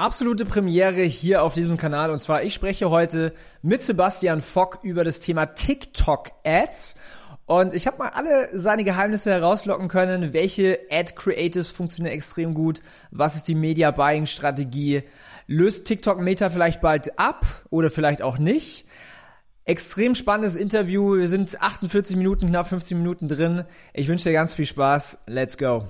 Absolute Premiere hier auf diesem Kanal und zwar ich spreche heute mit Sebastian Fock über das Thema TikTok Ads und ich habe mal alle seine Geheimnisse herauslocken können, welche Ad Creatives funktionieren extrem gut, was ist die Media Buying Strategie, löst TikTok Meta vielleicht bald ab oder vielleicht auch nicht. Extrem spannendes Interview. Wir sind 48 Minuten, knapp 50 Minuten drin. Ich wünsche dir ganz viel Spaß. Let's go.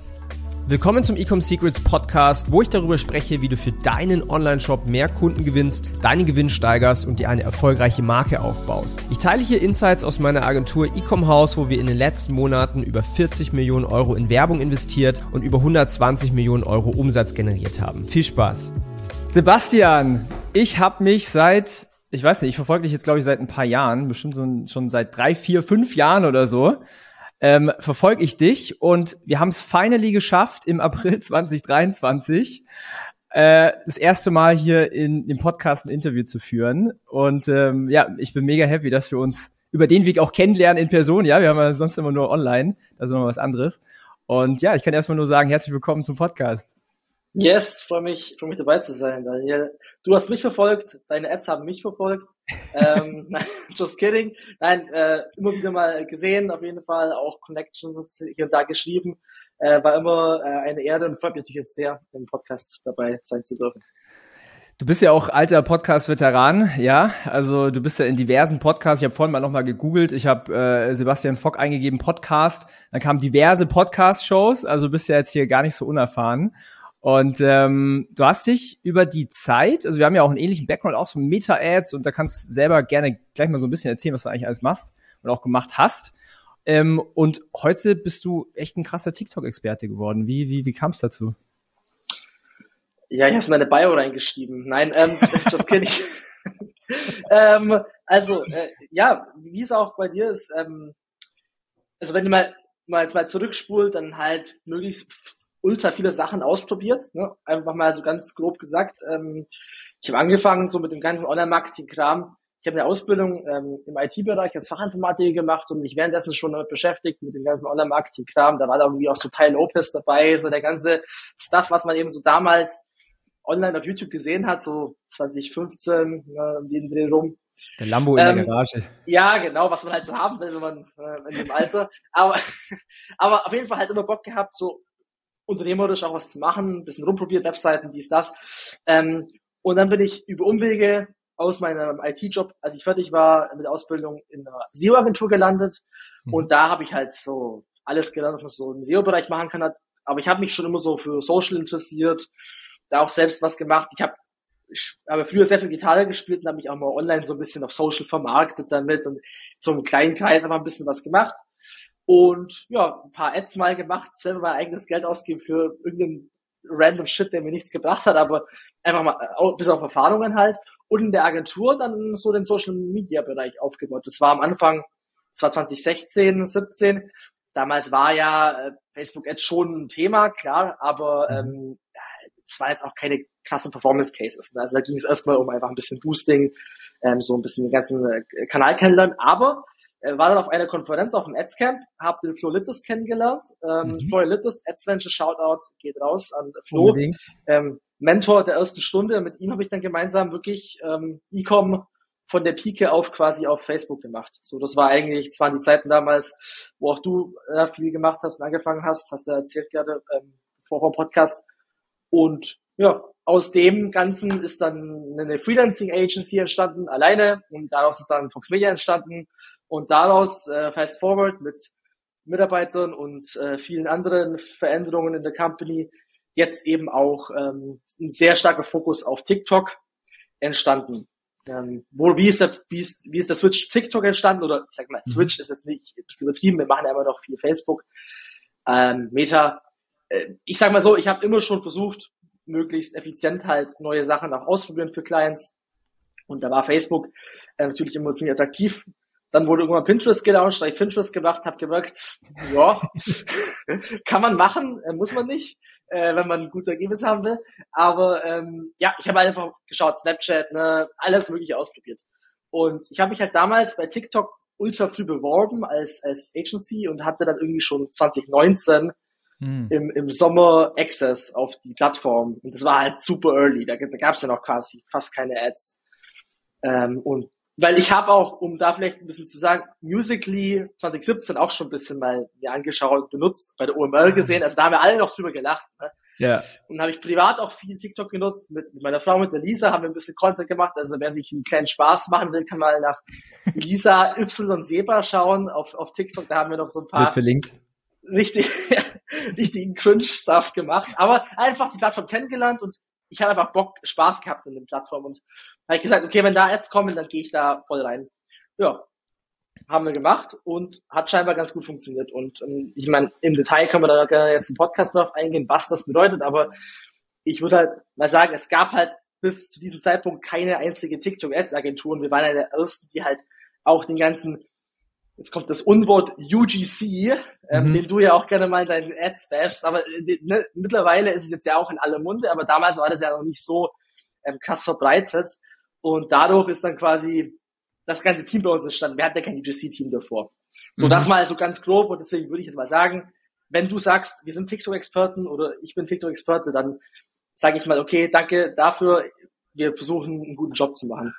Willkommen zum Ecom Secrets Podcast, wo ich darüber spreche, wie du für deinen Online-Shop mehr Kunden gewinnst, deinen Gewinn steigerst und dir eine erfolgreiche Marke aufbaust. Ich teile hier Insights aus meiner Agentur Ecom House, wo wir in den letzten Monaten über 40 Millionen Euro in Werbung investiert und über 120 Millionen Euro Umsatz generiert haben. Viel Spaß! Sebastian, ich habe mich seit, ich weiß nicht, ich verfolge dich jetzt glaube ich seit ein paar Jahren, bestimmt so, schon seit drei, vier, fünf Jahren oder so ähm, verfolge ich dich und wir haben es finally geschafft im April 2023 äh, das erste Mal hier in dem Podcast ein Interview zu führen und ähm, ja, ich bin mega happy, dass wir uns über den Weg auch kennenlernen in Person. Ja, wir haben ja sonst immer nur online, ist noch was anderes. Und ja, ich kann erstmal nur sagen, herzlich willkommen zum Podcast. Yes, freue mich, freue mich dabei zu sein, Daniel. Du hast mich verfolgt, deine Ads haben mich verfolgt. ähm, nein, just kidding. Nein, äh, immer wieder mal gesehen, auf jeden Fall auch Connections hier und da geschrieben. Äh, war immer äh, eine Ehre und freut mich natürlich jetzt sehr, im Podcast dabei sein zu dürfen. Du bist ja auch alter Podcast-Veteran, ja. Also du bist ja in diversen Podcasts. Ich habe vorhin mal nochmal gegoogelt. Ich habe äh, Sebastian Fock eingegeben, Podcast. Dann kamen diverse Podcast-Shows. Also du bist ja jetzt hier gar nicht so unerfahren. Und ähm, du hast dich über die Zeit, also wir haben ja auch einen ähnlichen Background, auch so Meta-Ads und da kannst du selber gerne gleich mal so ein bisschen erzählen, was du eigentlich alles machst und auch gemacht hast. Ähm, und heute bist du echt ein krasser TikTok-Experte geworden. Wie, wie, wie kam es dazu? Ja, ich habe meine Bio reingeschrieben. Nein, ähm, das kenne ich. ähm, also, äh, ja, wie es auch bei dir ist, ähm, also wenn du mal, mal, mal zurückspult, dann halt möglichst ultra viele Sachen ausprobiert. Ne? Einfach mal so ganz grob gesagt. Ähm, ich habe angefangen so mit dem ganzen Online-Marketing-Kram. Ich habe eine Ausbildung ähm, im IT-Bereich als Fachinformatiker gemacht und mich währenddessen schon damit beschäftigt mit dem ganzen Online-Marketing-Kram. Da war da irgendwie auch so Teil Opus dabei, so der ganze Stuff, was man eben so damals online auf YouTube gesehen hat, so 2015, ne, um den Dreh rum. Der Lambo in ähm, der Garage. Ja, genau, was man halt so haben will, wenn man äh, in dem Alter. Aber, aber auf jeden Fall halt immer Bock gehabt, so unternehmerisch auch was zu machen, ein bisschen rumprobiert, Webseiten, dies, das. Ähm, und dann bin ich über Umwege aus meinem IT-Job, als ich fertig war mit der Ausbildung in einer SEO-Agentur gelandet. Mhm. Und da habe ich halt so alles gelernt, was man so im SEO-Bereich machen kann. Aber ich habe mich schon immer so für Social interessiert, da auch selbst was gemacht. Ich habe ich habe früher sehr viel Gitarre gespielt und habe mich auch mal online so ein bisschen auf Social vermarktet damit und so im kleinen Kreis einfach ein bisschen was gemacht. Und ja, ein paar Ads mal gemacht, selber mein eigenes Geld ausgeben für irgendeinen random Shit, der mir nichts gebracht hat, aber einfach mal äh, bis auf Erfahrungen halt. Und in der Agentur dann so den Social Media Bereich aufgebaut. Das war am Anfang, das war 2016, 17. Damals war ja äh, Facebook Ads schon ein Thema, klar, aber mhm. ähm, es waren jetzt auch keine krassen Performance Cases. Also da ging es erstmal um einfach ein bisschen Boosting, ähm, so ein bisschen den ganzen äh, Kanal kennenlernen. Aber war dann auf einer Konferenz auf dem Ads Camp, hab den Flo Littis kennengelernt. Ähm, mhm. Flo Littis, Ads Venture Shoutout geht raus an Flo. Ähm, Mentor der ersten Stunde. Mit ihm habe ich dann gemeinsam wirklich ähm, E-Com von der Pike auf quasi auf Facebook gemacht. So, das war eigentlich, das waren die Zeiten damals, wo auch du äh, viel gemacht hast und angefangen hast, hast du erzählt gerade ähm, vor dem Podcast. Und ja, aus dem Ganzen ist dann eine Freelancing Agency entstanden, alleine, und daraus ist dann Fox Media entstanden. Und daraus äh, fast forward mit Mitarbeitern und äh, vielen anderen Veränderungen in der Company jetzt eben auch ähm, ein sehr starker Fokus auf TikTok entstanden. Ähm, wo, wie, ist der, wie, ist, wie ist der Switch TikTok entstanden? Oder ich sag mal, mhm. Switch ist jetzt nicht ein bisschen übertrieben, wir machen ja immer noch viel Facebook. Ähm, Meta, äh, ich sag mal so, ich habe immer schon versucht, möglichst effizient halt neue Sachen auch ausprobieren für Clients. Und da war Facebook äh, natürlich immer ziemlich attraktiv, dann wurde irgendwann Pinterest gelauncht, da ich Pinterest gemacht habe, gemerkt, ja, kann man machen, äh, muss man nicht, äh, wenn man ein gutes Ergebnis haben will. Aber ähm, ja, ich habe einfach geschaut, Snapchat, ne, alles mögliche ausprobiert. Und ich habe mich halt damals bei TikTok ultra früh beworben als, als Agency und hatte dann irgendwie schon 2019 hm. im, im Sommer Access auf die Plattform. Und das war halt super early. Da, da gab es ja noch quasi fast keine Ads. Ähm, und weil ich habe auch, um da vielleicht ein bisschen zu sagen, Musically 2017 auch schon ein bisschen mal mir angeschaut und benutzt, bei der OML gesehen. Also da haben wir alle noch drüber gelacht. Ne? Ja. Und habe ich privat auch viel TikTok genutzt. Mit, mit meiner Frau, mit der Lisa, haben wir ein bisschen Content gemacht. Also wer sich einen kleinen Spaß machen will, kann mal nach Lisa Y Seba schauen auf, auf TikTok. Da haben wir noch so ein paar. Wird verlinkt. Richtig, richtigen Cringe-Stuff gemacht. Aber einfach die Plattform kennengelernt und ich habe einfach Bock, Spaß gehabt in den Plattform und habe ich gesagt, okay, wenn da Ads kommen, dann gehe ich da voll rein. Ja, haben wir gemacht und hat scheinbar ganz gut funktioniert. Und ähm, ich meine, im Detail können wir da gerne jetzt einen Podcast drauf eingehen, was das bedeutet, aber ich würde halt mal sagen, es gab halt bis zu diesem Zeitpunkt keine einzige TikTok-Ads-Agentur und wir waren eine der ersten, die halt auch den ganzen jetzt kommt das Unwort UGC, ähm, mhm. den du ja auch gerne mal in deinen Ads bashst, aber äh, ne, mittlerweile ist es jetzt ja auch in aller Munde, aber damals war das ja noch nicht so ähm, krass verbreitet und dadurch ist dann quasi das ganze Team bei uns entstanden. Wir hatten ja kein UGC-Team davor. So, mhm. das mal so ganz grob und deswegen würde ich jetzt mal sagen, wenn du sagst, wir sind TikTok-Experten oder ich bin TikTok-Experte, dann sage ich mal, okay, danke dafür, wir versuchen einen guten Job zu machen.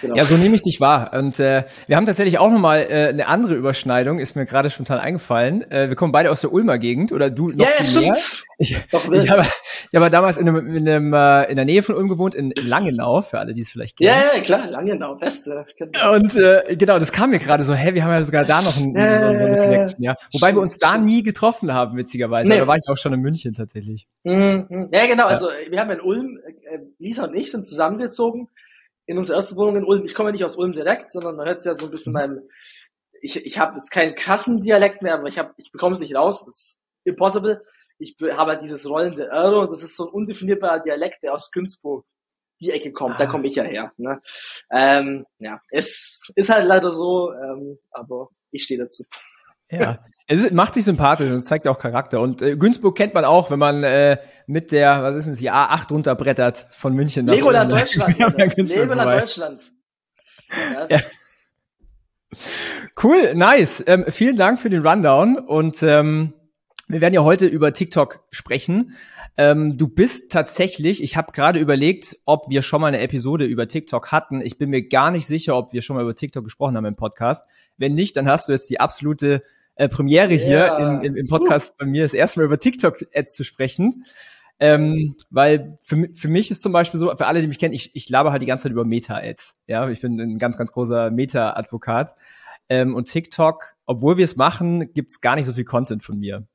Genau. Ja, so nehme ich dich wahr. Und äh, wir haben tatsächlich auch nochmal äh, eine andere Überschneidung, ist mir gerade spontan eingefallen. Äh, wir kommen beide aus der Ulmer Gegend oder du noch ja, viel mehr. Ich, Doch, ich, habe, ich habe damals in, einem, in, einem, äh, in der Nähe von Ulm gewohnt, in Langenau, für alle, die es vielleicht kennen. Ja, ja, klar, Langenau, beste. Und äh, genau, das kam mir gerade so, hä, wir haben ja sogar da noch ein, äh, so, so eine Connection, ja. Wobei wir uns da nie getroffen haben, witzigerweise. Nee. Da war ich auch schon in München tatsächlich. Mhm. Ja, genau, also wir haben in Ulm, äh, Lisa und ich sind zusammengezogen in unsere erste Wohnung in Ulm. Ich komme ja nicht aus Ulm direkt, sondern man hört es ja so ein bisschen meinem, ich, ich habe jetzt keinen krassen Dialekt mehr, aber ich habe, ich bekomme es nicht raus. Das ist impossible. Ich habe halt dieses rollende R und das ist so ein undefinierbarer Dialekt, der aus Günzburg die Ecke kommt. Ah. Da komme ich ja her. Ne? Ähm, ja, es ist halt leider so, ähm, aber ich stehe dazu. Ja, es macht sich sympathisch und zeigt auch Charakter. Und äh, Günzburg kennt man auch, wenn man äh, mit der, was ist denn die A8 runterbrettert von München. nach Legoland Deutschland. Legoland Deutschland. Ja, ja. Cool, nice. Ähm, vielen Dank für den Rundown. Und ähm, wir werden ja heute über TikTok sprechen. Ähm, du bist tatsächlich, ich habe gerade überlegt, ob wir schon mal eine Episode über TikTok hatten. Ich bin mir gar nicht sicher, ob wir schon mal über TikTok gesprochen haben im Podcast. Wenn nicht, dann hast du jetzt die absolute äh, Premiere hier ja. im, im, im Podcast uh. bei mir, das erste Mal über TikTok-Ads zu sprechen. Ähm, weil für, für mich ist zum Beispiel so, für alle, die mich kennen, ich, ich laber halt die ganze Zeit über Meta-Ads. Ja, ich bin ein ganz, ganz großer Meta-Advokat. Ähm, und TikTok, obwohl wir es machen, gibt's gar nicht so viel Content von mir.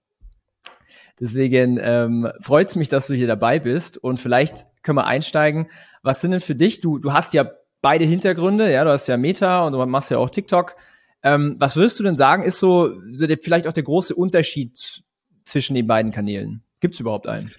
Deswegen ähm, freut es mich, dass du hier dabei bist und vielleicht können wir einsteigen. Was sind denn für dich? Du, du hast ja beide Hintergründe, ja, du hast ja Meta und du machst ja auch TikTok. Ähm, was würdest du denn sagen, ist so, so der, vielleicht auch der große Unterschied zwischen den beiden Kanälen? Gibt es überhaupt einen?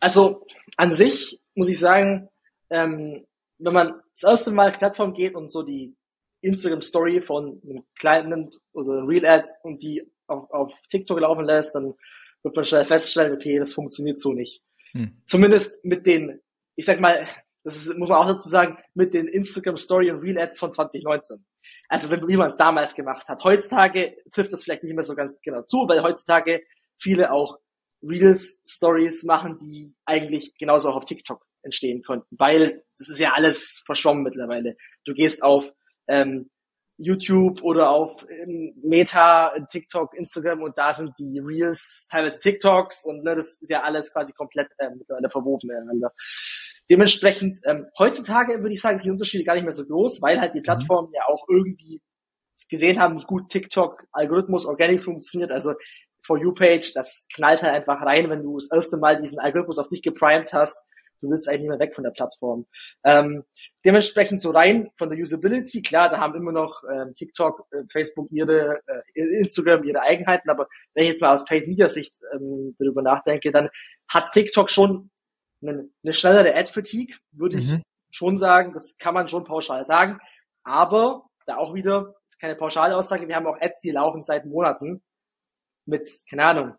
Also an sich muss ich sagen, ähm, wenn man das erste Mal auf Plattform geht und so die Instagram Story von einem Client nimmt oder Real Ad und die auf, auf TikTok laufen lässt, dann wird man schnell feststellen, okay, das funktioniert so nicht. Hm. Zumindest mit den, ich sag mal, das ist, muss man auch dazu sagen, mit den Instagram Story und Real Ads von 2019. Also wenn, wie man es damals gemacht hat. Heutzutage trifft das vielleicht nicht mehr so ganz genau zu, weil heutzutage viele auch Reels Stories machen, die eigentlich genauso auch auf TikTok entstehen konnten, weil das ist ja alles verschwommen mittlerweile. Du gehst auf ähm, YouTube oder auf ähm, Meta, TikTok, Instagram und da sind die Reels, teilweise TikToks und ne, das ist ja alles quasi komplett ähm, miteinander verwoben miteinander. Dementsprechend, ähm, heutzutage würde ich sagen, sind die Unterschiede gar nicht mehr so groß, weil halt die mhm. Plattformen mhm. ja auch irgendwie gesehen haben, wie gut TikTok-Algorithmus organisch funktioniert. Also For You-Page, das knallt halt einfach rein, wenn du das erste Mal diesen Algorithmus auf dich geprimed hast. Du willst eigentlich nicht mehr weg von der Plattform. Ähm, dementsprechend so rein von der Usability, klar, da haben immer noch ähm, TikTok, äh, Facebook ihre, äh, Instagram ihre Eigenheiten, aber wenn ich jetzt mal aus Paid Media Sicht ähm, darüber nachdenke, dann hat TikTok schon eine, eine schnellere Ad-Fatigue, würde ich mhm. schon sagen. Das kann man schon pauschal sagen. Aber da auch wieder, ist keine pauschale Aussage, wir haben auch Ads, die laufen seit Monaten mit, keine Ahnung,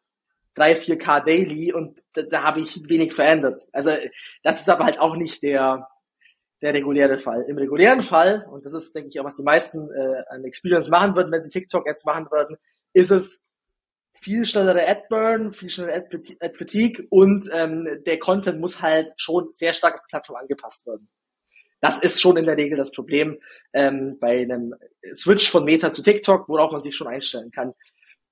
3, 4K Daily und da, da habe ich wenig verändert. Also das ist aber halt auch nicht der, der reguläre Fall. Im regulären Fall, und das ist, denke ich, auch, was die meisten äh, an Experience machen würden, wenn sie TikTok jetzt machen würden, ist es viel schnellere Ad-Burn, viel schnellere Ad-Fatigue und ähm, der Content muss halt schon sehr stark auf die Plattform angepasst werden. Das ist schon in der Regel das Problem ähm, bei einem Switch von Meta zu TikTok, worauf man sich schon einstellen kann.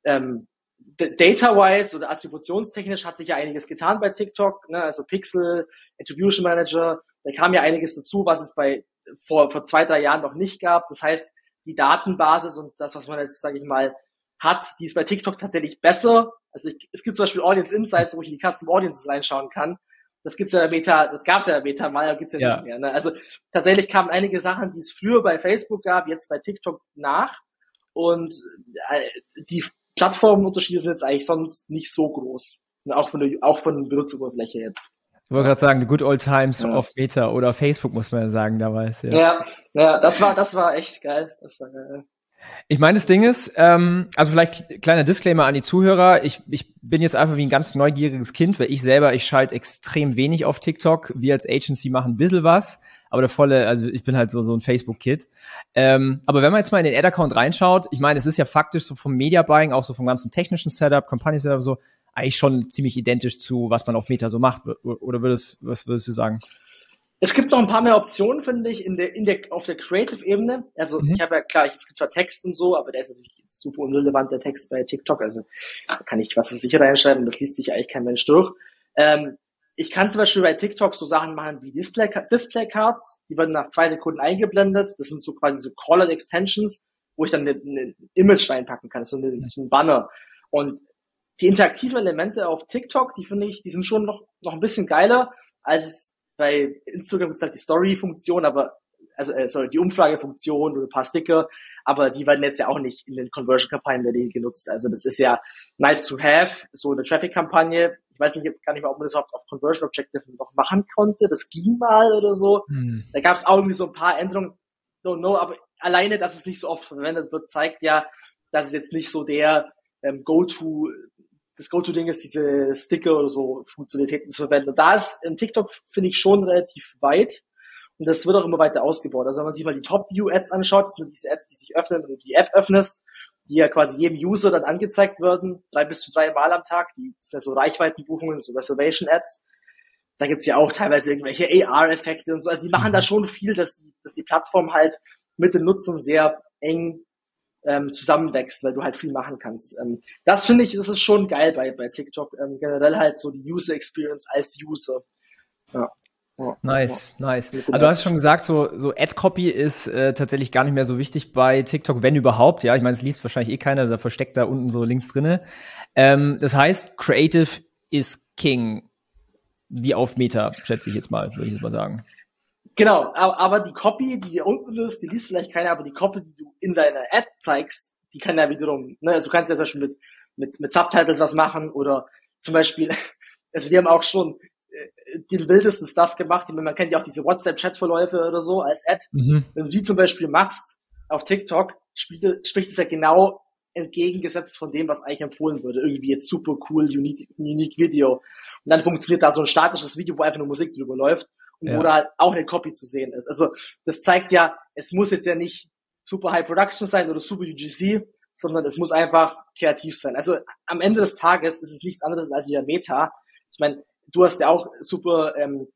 Ähm, Data-wise oder attributionstechnisch hat sich ja einiges getan bei TikTok, ne? also Pixel, Attribution Manager, da kam ja einiges dazu, was es bei vor, vor zwei, drei Jahren noch nicht gab. Das heißt, die Datenbasis und das, was man jetzt, sage ich mal, hat, die ist bei TikTok tatsächlich besser. Also ich, es gibt zum Beispiel Audience Insights, wo ich in die Custom Audiences reinschauen kann. Das gibt's ja Meta, das gab's ja Meta mal, gibt's ja, ja, nicht mehr. Ne? Also tatsächlich kamen einige Sachen, die es früher bei Facebook gab, jetzt bei TikTok nach. Und äh, die Plattformunterschiede sind jetzt eigentlich sonst nicht so groß. Auch von der, auch von der Benutzeroberfläche jetzt. Ich wollte gerade sagen, the good old times ja. of Meta oder Facebook, muss man ja sagen, damals. Ja. ja, ja, das war, das war echt geil. Das war geil. Ich meine, das Ding ist, ähm, also vielleicht kleiner Disclaimer an die Zuhörer. Ich, ich bin jetzt einfach wie ein ganz neugieriges Kind, weil ich selber, ich schalte extrem wenig auf TikTok. Wir als Agency machen ein bisschen was, aber der volle, also ich bin halt so, so ein Facebook-Kid. Ähm, aber wenn man jetzt mal in den Ad-Account reinschaut, ich meine, es ist ja faktisch so vom Media-Buying, auch so vom ganzen technischen Setup, Company-Setup so, eigentlich schon ziemlich identisch zu, was man auf Meta so macht. Oder würdest, was würdest du sagen? Es gibt noch ein paar mehr Optionen, finde ich, in der, in der, auf der Creative-Ebene. Also mhm. ich habe ja klar, es gibt zwar Text und so, aber der ist natürlich super unrelevant, der Text bei TikTok. Also da kann ich was sicher reinschreiben, das liest sich eigentlich kein Mensch durch. Ähm, ich kann zum Beispiel bei TikTok so Sachen machen wie Display, Display Cards, die werden nach zwei Sekunden eingeblendet. Das sind so quasi so Colored Extensions, wo ich dann ein Image reinpacken kann, so, eine, so ein Banner. Und die interaktiven Elemente auf TikTok, die finde ich, die sind schon noch, noch ein bisschen geiler als bei Instagram gibt es halt die Story-Funktion, aber also äh, sorry, die Umfragefunktion oder ein paar Sticker, aber die werden jetzt ja auch nicht in den Conversion-Kampagnen der genutzt. Also das ist ja nice to have, so eine Traffic-Kampagne. Ich weiß nicht jetzt gar nicht mehr, ob man das überhaupt auf Conversion Objective noch machen konnte. Das ging mal oder so. Hm. Da gab es auch irgendwie so ein paar Änderungen. Don't know, aber alleine, dass es nicht so oft verwendet wird, zeigt ja, dass es jetzt nicht so der ähm, Go-to das Go-To-Ding ist, diese Sticker oder so Funktionalitäten zu verwenden. Und da ist im TikTok, finde ich, schon relativ weit. Und das wird auch immer weiter ausgebaut. Also wenn man sich mal die Top-View-Ads anschaut, das sind diese Ads, die sich öffnen, wenn du die App öffnest, die ja quasi jedem User dann angezeigt werden, drei bis zu drei Mal am Tag. Die sind ja so Reichweitenbuchungen, so Reservation-Ads. Da gibt's ja auch teilweise irgendwelche AR-Effekte und so. Also die machen da mhm. schon viel, dass die, dass die Plattform halt mit den Nutzern sehr eng ähm, zusammenwächst, weil du halt viel machen kannst. Ähm, das finde ich, das ist schon geil bei, bei TikTok. Ähm, generell halt so die User Experience als User. Ja. Ja, nice, ja. nice. Also du hast schon gesagt, so, so Ad-Copy ist äh, tatsächlich gar nicht mehr so wichtig bei TikTok, wenn überhaupt. Ja, ich meine, es liest wahrscheinlich eh keiner, da versteckt da unten so links drinne. Ähm, das heißt, Creative is King. Wie auf Meta, schätze ich jetzt mal, würde ich jetzt mal sagen. Genau, aber, aber die Copy, die hier unten ist, die liest vielleicht keiner, aber die Copy, die du in deiner App zeigst, die kann ja wiederum, ne, also du kannst ja zum Beispiel mit, mit, mit Subtitles was machen oder zum Beispiel, also wir haben auch schon den wildesten Stuff gemacht, man kennt ja auch diese WhatsApp-Chat-Verläufe oder so als Ad. Mhm. Wenn du die zum Beispiel machst auf TikTok, spricht, spricht es ja genau entgegengesetzt von dem, was eigentlich empfohlen würde. Irgendwie jetzt super cool, unique, unique Video. Und dann funktioniert da so ein statisches Video, wo einfach nur Musik drüber läuft und ja. wo da halt auch eine Copy zu sehen ist. Also das zeigt ja, es muss jetzt ja nicht super High Production sein oder super UGC, sondern es muss einfach kreativ sein. Also am Ende des Tages ist es nichts anderes als ja Meta. Ich meine, du hast ja auch super ähm,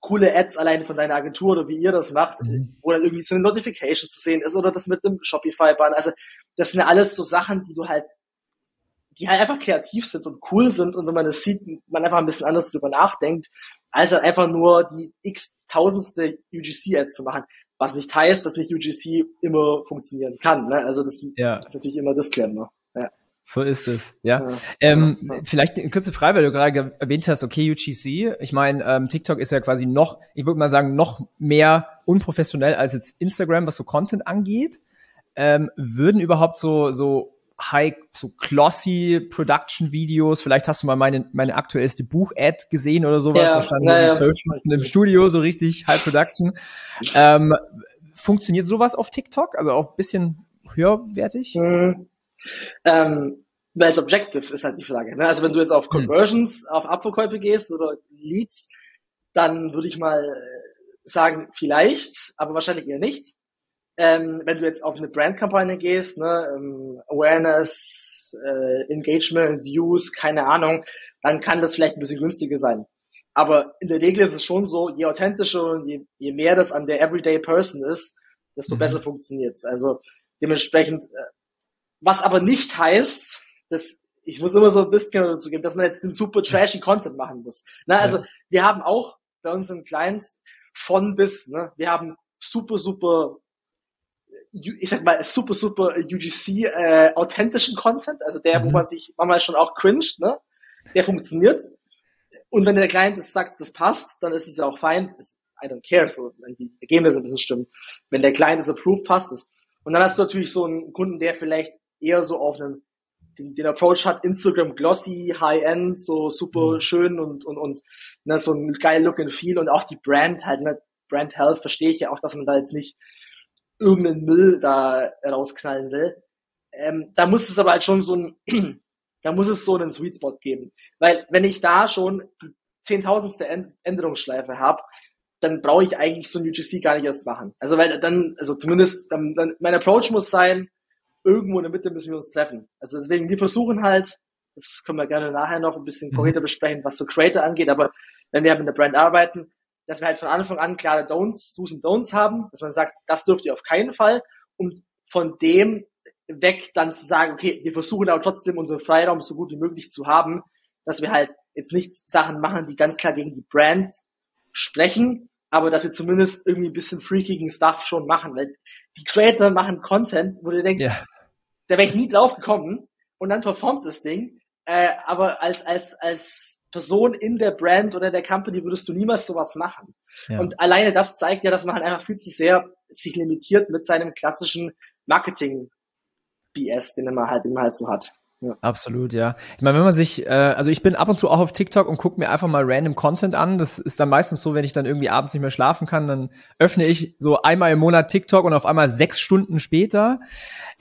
coole Ads allein von deiner Agentur oder wie ihr das macht, mhm. wo dann irgendwie so eine Notification zu sehen ist oder das mit dem Shopify-Banner. Also das sind ja alles so Sachen, die du halt, die halt einfach kreativ sind und cool sind und wenn man das sieht, man einfach ein bisschen anders drüber nachdenkt als halt einfach nur die x tausendste UGC-Ad zu machen. Was nicht heißt, dass nicht UGC immer funktionieren kann. Ne? Also das ja. ist natürlich immer Disclaimer. Ja. So ist es, ja. ja. Ähm, ja. Vielleicht eine kurze Frage, weil du gerade erwähnt hast, okay, UGC. Ich meine, ähm, TikTok ist ja quasi noch, ich würde mal sagen, noch mehr unprofessionell als jetzt Instagram, was so Content angeht. Ähm, würden überhaupt so, so high, so glossy Production Videos. Vielleicht hast du mal meine, meine aktuellste Buch-Ad gesehen oder sowas. Ja, da standen ja, zwölf Stunden im Studio, so richtig High Production. ähm, funktioniert sowas auf TikTok? Also auch ein bisschen höherwertig? Mhm. Ähm, weil es Objective ist halt die Frage. Ne? Also wenn du jetzt auf hm. Conversions, hm. auf Abverkäufe gehst oder Leads, dann würde ich mal sagen, vielleicht, aber wahrscheinlich eher nicht ähm, wenn du jetzt auf eine Brandkampagne gehst, ne, ähm, Awareness, äh, Engagement, Views, keine Ahnung, dann kann das vielleicht ein bisschen günstiger sein. Aber in der Regel ist es schon so, je authentischer und je, je mehr das an der Everyday Person ist, desto mhm. besser funktioniert's. Also dementsprechend, äh, was aber nicht heißt, dass ich muss immer so ein bisschen dazu geben, dass man jetzt den super trashy Content machen muss. Na, also ja. wir haben auch bei unseren Clients von bis, ne, wir haben super, super ich sag mal, super, super UGC äh, authentischen Content, also der, mhm. wo man sich manchmal schon auch cringed, ne? Der funktioniert. Und wenn der Client das sagt, das passt, dann ist es ja auch fein. I don't care, so, wenn die Ergebnisse ein bisschen stimmen. Wenn der Client es approved, passt es. Und dann hast du natürlich so einen Kunden, der vielleicht eher so auf einen, den, den Approach hat, Instagram glossy, High-End, so super mhm. schön und, und, und, ne, so ein geil Look and Feel und auch die Brand halt, ne, Brand Health verstehe ich ja auch, dass man da jetzt nicht irgendeinen Müll da rausknallen will. Ähm, da muss es aber halt schon so ein, da muss es so einen Sweet Spot geben. Weil wenn ich da schon die zehntausendste Änderungsschleife habe, dann brauche ich eigentlich so ein UGC gar nicht erst machen. Also weil dann, also zumindest, dann, dann, mein Approach muss sein, irgendwo in der Mitte müssen wir uns treffen. Also deswegen, wir versuchen halt, das können wir gerne nachher noch ein bisschen mhm. konkreter besprechen, was so Creator angeht, aber wenn wir mit der Brand arbeiten, dass wir halt von Anfang an klare Don'ts, Do's und Don'ts haben, dass man sagt, das dürft ihr auf keinen Fall, um von dem weg dann zu sagen, okay, wir versuchen aber trotzdem unseren Freiraum so gut wie möglich zu haben, dass wir halt jetzt nicht Sachen machen, die ganz klar gegen die Brand sprechen, aber dass wir zumindest irgendwie ein bisschen freakigen Stuff schon machen, weil die Creator machen Content, wo du denkst, ja. Da wäre ich nie drauf gekommen und dann performt das Ding, äh, aber als, als, als Person in der Brand oder der Company würdest du niemals sowas machen. Ja. Und alleine das zeigt ja, dass man halt einfach viel zu sehr sich limitiert mit seinem klassischen Marketing BS, den man halt immer halt so hat. Ja. Absolut, ja. Ich meine, wenn man sich, äh, also ich bin ab und zu auch auf TikTok und gucke mir einfach mal random Content an. Das ist dann meistens so, wenn ich dann irgendwie abends nicht mehr schlafen kann, dann öffne ich so einmal im Monat TikTok und auf einmal sechs Stunden später.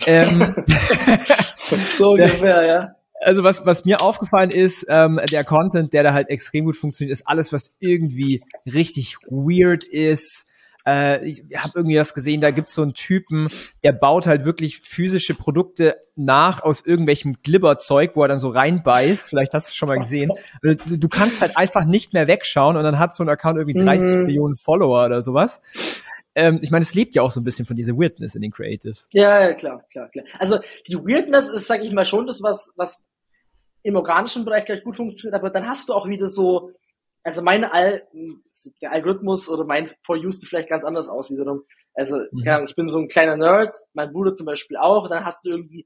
Ähm, so ungefähr, ja also was, was mir aufgefallen ist, ähm, der Content, der da halt extrem gut funktioniert, ist alles, was irgendwie richtig weird ist. Äh, ich habe irgendwie das gesehen, da gibt's so einen Typen, der baut halt wirklich physische Produkte nach aus irgendwelchem Glibberzeug, wo er dann so reinbeißt. Vielleicht hast du es schon mal gesehen. Du, du, kannst halt einfach nicht mehr wegschauen und dann hat so ein Account irgendwie 30 mhm. Millionen Follower oder sowas ähm, ich meine, es lebt ja auch so ein bisschen von dieser Weirdness in den Creatives. Ja, ja, klar, klar, klar. Also die Weirdness ist, sag ich mal, schon das, was, was im organischen Bereich gleich gut funktioniert, aber dann hast du auch wieder so, also meine Al der Algorithmus oder mein For You sieht vielleicht ganz anders aus wiederum. Also, mhm. ich bin so ein kleiner Nerd, mein Bruder zum Beispiel auch, und dann hast du irgendwie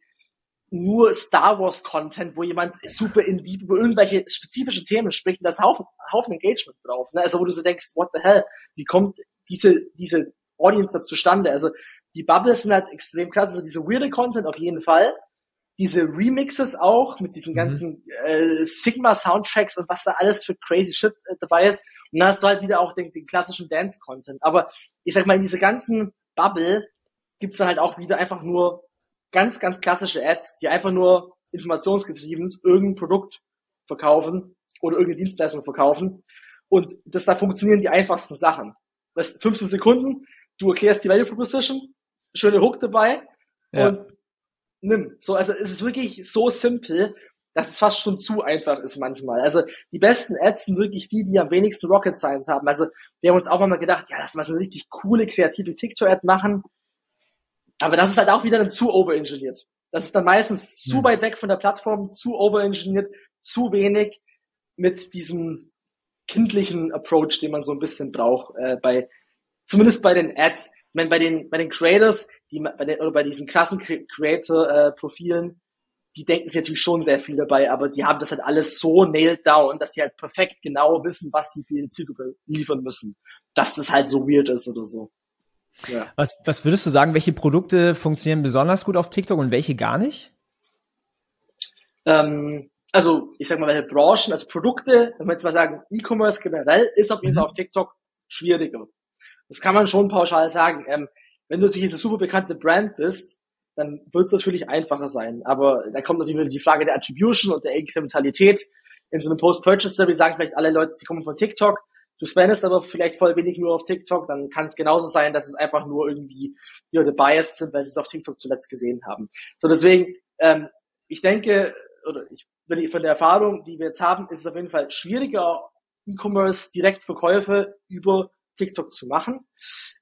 nur Star Wars Content, wo jemand super in deep über irgendwelche spezifischen Themen spricht und da ist Haufen, Haufen Engagement drauf. Ne? Also wo du so denkst, what the hell, wie kommt diese, diese Audience da zustande. Also die Bubbles sind halt extrem krass, also diese weirde Content auf jeden Fall. Diese Remixes auch mit diesen mhm. ganzen äh, Sigma-Soundtracks und was da alles für crazy Shit äh, dabei ist. Und dann hast du halt wieder auch den, den klassischen Dance-Content. Aber ich sag mal, in dieser ganzen Bubble gibt's dann halt auch wieder einfach nur ganz, ganz klassische Ads, die einfach nur informationsgetrieben irgendein Produkt verkaufen oder irgendeine Dienstleistung verkaufen. Und das da funktionieren die einfachsten Sachen. Das 15 Sekunden, du erklärst die Value Proposition, schöne Hook dabei ja. und nimm. So, also es ist wirklich so simpel, dass es fast schon zu einfach ist manchmal. Also die besten Ads sind wirklich die, die am wenigsten Rocket Science haben. Also wir haben uns auch mal gedacht, ja, lass mal so eine richtig coole, kreative TikTok-Ad machen. Aber das ist halt auch wieder dann zu overengineert. Das ist dann meistens zu mhm. weit weg von der Plattform, zu overengineert, zu wenig mit diesem kindlichen Approach, den man so ein bisschen braucht äh, bei zumindest bei den Ads, ich meine, bei den, bei den Creators, die, bei den, oder bei diesen krassen Creator-Profilen, die denken sich natürlich schon sehr viel dabei, aber die haben das halt alles so nailed down, dass die halt perfekt genau wissen, was sie für ihre Zielgruppe liefern müssen. Dass das halt so weird ist oder so. Ja. Was, was würdest du sagen, welche Produkte funktionieren besonders gut auf TikTok und welche gar nicht? Ähm, also, ich sag mal, welche Branchen, also Produkte, wenn wir jetzt mal sagen, E-Commerce generell ist auf jeden mhm. Fall auf TikTok schwieriger. Das kann man schon pauschal sagen. Ähm, wenn du natürlich eine super bekannte Brand bist, dann wird es natürlich einfacher sein. Aber da kommt natürlich wieder die Frage der Attribution und der Inkrementalität. In so einem Post-Purchase-Survey sagen vielleicht alle Leute, sie kommen von TikTok. Du spendest aber vielleicht voll wenig nur auf TikTok, dann kann es genauso sein, dass es einfach nur irgendwie die Leute biased sind, weil sie es auf TikTok zuletzt gesehen haben. So deswegen, ähm, ich denke, oder ich, von der Erfahrung, die wir jetzt haben, ist es auf jeden Fall schwieriger, E-Commerce Direktverkäufe über TikTok zu machen.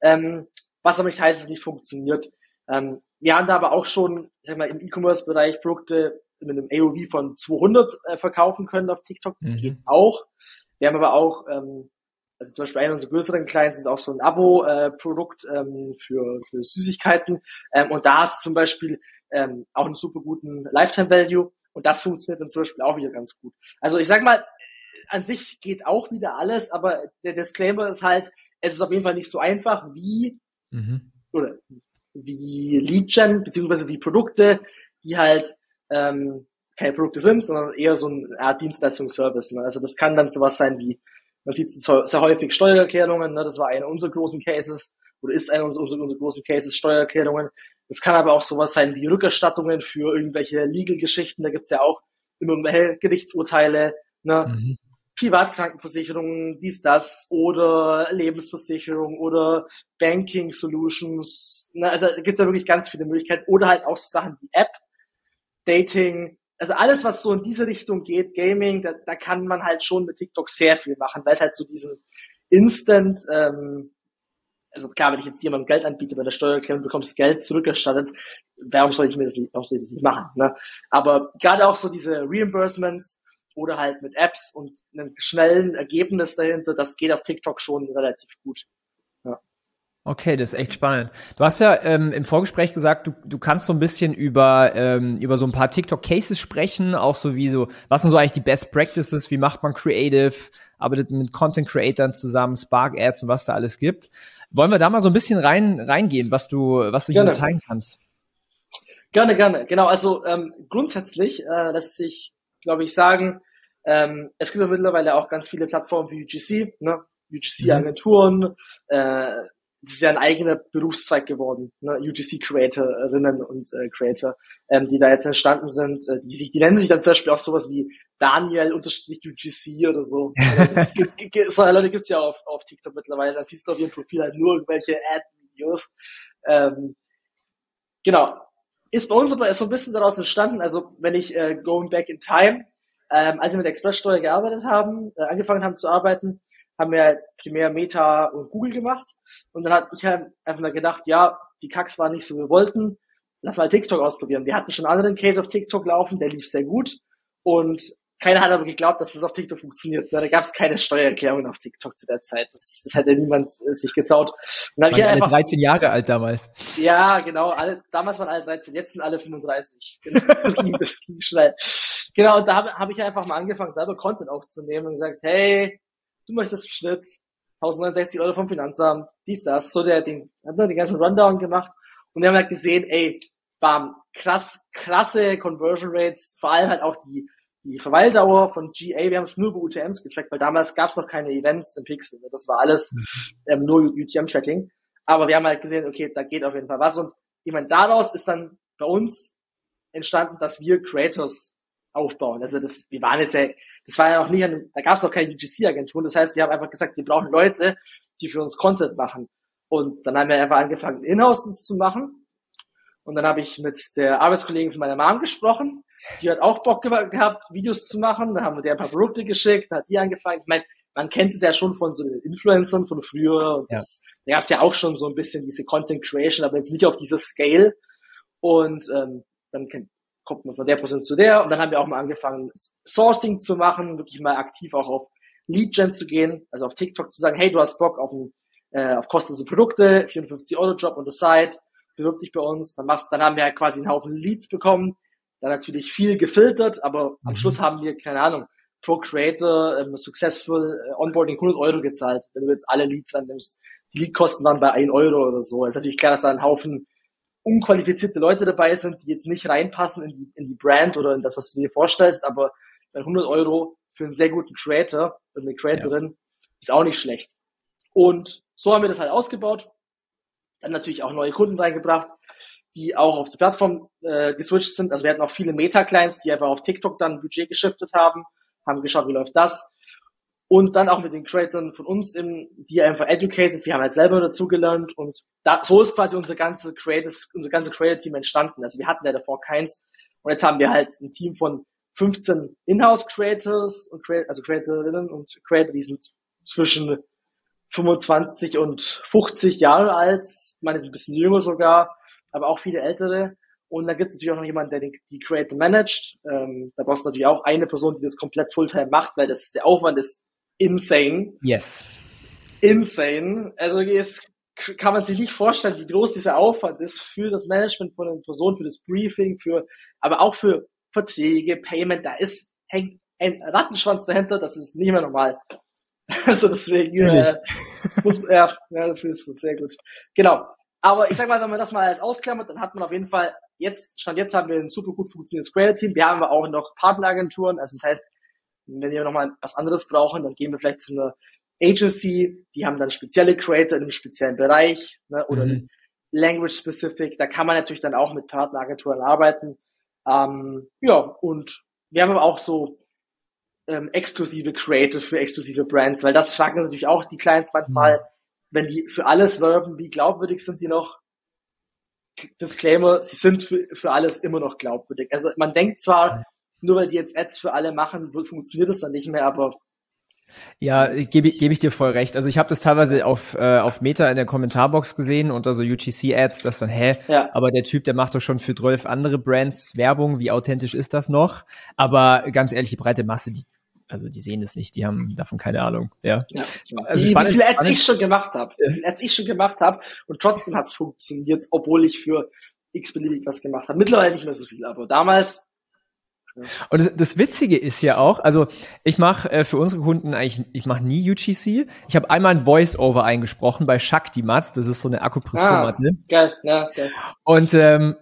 Ähm, was aber nicht heißt, es nicht funktioniert. Ähm, wir haben da aber auch schon, sag mal, im E-Commerce-Bereich Produkte mit einem AOV von 200 äh, verkaufen können auf TikTok. Das mhm. geht auch. Wir haben aber auch, ähm, also zum Beispiel einer unserer größeren Clients ist auch so ein Abo-Produkt äh, ähm, für, für Süßigkeiten. Ähm, und da ist zum Beispiel ähm, auch einen super guten Lifetime-Value. Und das funktioniert dann zum Beispiel auch wieder ganz gut. Also ich sag mal, an sich geht auch wieder alles, aber der Disclaimer ist halt, es ist auf jeden Fall nicht so einfach wie, mhm. oder wie Lead-Gen, beziehungsweise wie Produkte, die halt ähm, keine Produkte sind, sondern eher so eine Art Dienstleistungsservice. Ne? Also das kann dann sowas sein wie, man sieht sehr, häufig Steuererklärungen, ne? das war einer unserer großen Cases, oder ist einer unserer, unserer großen Cases, Steuererklärungen. Das kann aber auch sowas sein wie Rückerstattungen für irgendwelche Legal-Geschichten, da gibt's ja auch immer mehr Gerichtsurteile, ne? Mhm. Privatkrankenversicherungen, dies, das, oder Lebensversicherung oder Banking Solutions. Also da gibt's ja wirklich ganz viele Möglichkeiten. Oder halt auch so Sachen wie App, Dating, also alles, was so in diese Richtung geht, Gaming, da, da kann man halt schon mit TikTok sehr viel machen, weil es halt so diesen Instant, ähm, also klar, wenn ich jetzt jemandem Geld anbiete bei der Steuererklärung, bekommst Geld zurückerstattet, warum soll ich mir das warum soll ich das nicht machen? Ne? Aber gerade auch so diese Reimbursements oder halt mit Apps und einem schnellen Ergebnis dahinter, das geht auf TikTok schon relativ gut. Okay, das ist echt spannend. Du hast ja ähm, im Vorgespräch gesagt, du, du kannst so ein bisschen über, ähm, über so ein paar TikTok-Cases sprechen, auch so wie so, was sind so eigentlich die Best Practices, wie macht man Creative, arbeitet mit Content-Creatern zusammen, Spark-Ads und was da alles gibt. Wollen wir da mal so ein bisschen rein reingehen, was du, was du gerne. hier teilen kannst? Gerne, gerne. Genau, also ähm, grundsätzlich äh, lässt sich, glaube ich, sagen, ähm, es gibt ja mittlerweile auch ganz viele Plattformen wie UGC, ne? UGC-Agenturen, mhm. äh, das ist ja ein eigener Berufszweig geworden, ne? UGC-Creatorinnen und äh, Creator, ähm, die da jetzt entstanden sind, äh, die sich, die nennen sich dann zum Beispiel auch sowas wie Daniel unterstrich UGC oder so. gibt, so Leute gibt's ja auf, auf TikTok mittlerweile, dann siehst du auf ihrem Profil halt nur irgendwelche Ad-Videos. Ähm, genau. Ist bei uns aber so ein bisschen daraus entstanden, also wenn ich äh, going back in time, ähm, als wir mit Expresssteuer gearbeitet haben, äh, angefangen haben zu arbeiten, haben wir primär Meta und Google gemacht. Und dann hatte ich halt einfach mal gedacht, ja, die Kacks waren nicht so, wie wir wollten. Lass mal TikTok ausprobieren. Wir hatten schon einen anderen Case auf TikTok laufen, der lief sehr gut. Und keiner hat aber geglaubt, dass das auf TikTok funktioniert. Da gab es keine Steuererklärung auf TikTok zu der Zeit. Das, das hätte niemand sich gezaut. Und dann waren alle einfach, 13 Jahre alt damals. Ja, genau. Alle, damals waren alle 13, jetzt sind alle 35. Das ging, das ging schnell. Genau, und da habe hab ich einfach mal angefangen, selber Content aufzunehmen und gesagt, hey, du möchtest im Schnitt 1069 Euro vom Finanzamt, dies, das, so der, den, hat den ganzen Rundown gemacht und wir haben halt gesehen, ey, bam, krass, krasse Conversion Rates, vor allem halt auch die, die Verweildauer von GA, wir haben es nur über UTMs getrackt, weil damals gab es noch keine Events im Pixel, das war alles mhm. ähm, nur UTM-Tracking, aber wir haben halt gesehen, okay, da geht auf jeden Fall was und ich meine, daraus ist dann bei uns entstanden, dass wir Creators aufbauen. Also das, wir waren jetzt ja das war ja auch nicht, an, da gab es noch keine UGC-Agenturen. Das heißt, die haben einfach gesagt, die brauchen Leute, die für uns Content machen. Und dann haben wir einfach angefangen, Inhouses zu machen. Und dann habe ich mit der Arbeitskollegin von meiner Mom gesprochen. Die hat auch Bock gehabt, Videos zu machen. Dann haben wir der ein paar Produkte geschickt, dann hat die angefangen. Ich meine, man kennt es ja schon von so Influencern von früher. Und das, ja. da gab es ja auch schon so ein bisschen diese Content Creation, aber jetzt nicht auf dieser Scale. Und ähm, dann kennt, kommt man von der Position zu der. Und dann haben wir auch mal angefangen, Sourcing zu machen, wirklich mal aktiv auch auf Lead-Gen zu gehen, also auf TikTok zu sagen, hey, du hast Bock auf, ein, äh, auf kostenlose Produkte, 54 Euro Job on the side, bewirb dich bei uns, dann machst, dann haben wir halt quasi einen Haufen Leads bekommen, dann natürlich viel gefiltert, aber am mhm. Schluss haben wir, keine Ahnung, pro Creator ähm, Successful äh, Onboarding 100 Euro gezahlt, wenn du jetzt alle Leads annimmst. Die Leadkosten waren bei 1 Euro oder so. ist natürlich klar, dass da ein Haufen unqualifizierte Leute dabei sind, die jetzt nicht reinpassen in die, in die Brand oder in das, was du dir vorstellst, aber 100 Euro für einen sehr guten Creator oder eine Creatorin ja. ist auch nicht schlecht. Und so haben wir das halt ausgebaut. Dann natürlich auch neue Kunden reingebracht, die auch auf die Plattform äh, geswitcht sind. Also wir hatten auch viele Meta-Clients, die einfach auf TikTok dann Budget geschiftet haben, haben geschaut, wie läuft das. Und dann auch mit den Creatoren von uns, im, die einfach educated, wir haben halt selber dazugelernt und da, so ist quasi unser ganze Creative, unser ganze Creative Team entstanden. Also wir hatten ja davor keins Und jetzt haben wir halt ein Team von 15 Inhouse-Creators und also Creatorinnen und Creator, die sind zwischen 25 und 50 Jahre alt, meine ein bisschen jünger sogar, aber auch viele ältere. Und da gibt es natürlich auch noch jemanden, der die, die Creator managt. Ähm, da brauchst du natürlich auch eine Person, die das komplett Fulltime macht, weil das der Aufwand ist insane. Yes. Insane. Also es kann man sich nicht vorstellen, wie groß dieser Aufwand ist für das Management von einer Person, für das Briefing, für aber auch für Verträge, Payment. Da ist hängt ein Rattenschwanz dahinter. Das ist nicht mehr normal. Also deswegen äh, muss ja, ja, dafür ist es sehr gut. Genau. Aber ich sag mal, wenn man das mal als ausklammert, dann hat man auf jeden Fall jetzt, stand jetzt haben wir ein super gut funktionierendes Creative-Team. Wir haben aber auch noch Partneragenturen. Also das heißt, wenn wir nochmal was anderes brauchen, dann gehen wir vielleicht zu einer Agency, die haben dann spezielle Creator in einem speziellen Bereich ne, oder mhm. Language Specific. Da kann man natürlich dann auch mit Partneragenturen arbeiten. Ähm, ja, und wir haben aber auch so ähm, exklusive Creative für exklusive Brands, weil das fragen natürlich auch die Clients manchmal, mhm. wenn die für alles werben, wie glaubwürdig sind die noch? Disclaimer, sie sind für, für alles immer noch glaubwürdig. Also man denkt zwar, nur weil die jetzt Ads für alle machen, funktioniert es dann nicht mehr, aber ja, gebe gebe ich dir voll recht. Also ich habe das teilweise auf, äh, auf Meta in der Kommentarbox gesehen und also UGC-Ads, das dann, hä, ja. aber der Typ, der macht doch schon für 12 andere Brands Werbung, wie authentisch ist das noch? Aber ganz ehrlich, die breite Masse, die also die sehen es nicht, die haben davon keine Ahnung. Ja. ja. Also wie, spannend, wie viele Ads spannend. ich schon gemacht habe, wie viele Ads ich schon gemacht habe und trotzdem hat es funktioniert, obwohl ich für x-beliebig was gemacht habe. Mittlerweile nicht mehr so viel, aber damals und das, das, Witzige ist ja auch, also ich mache äh, für unsere Kunden eigentlich, ich mache nie UGC. Ich habe einmal ein Voice-Over eingesprochen bei Shakti Mats, das ist so eine Akupressurmatte. Ah, geil, ja, geil. Und ähm,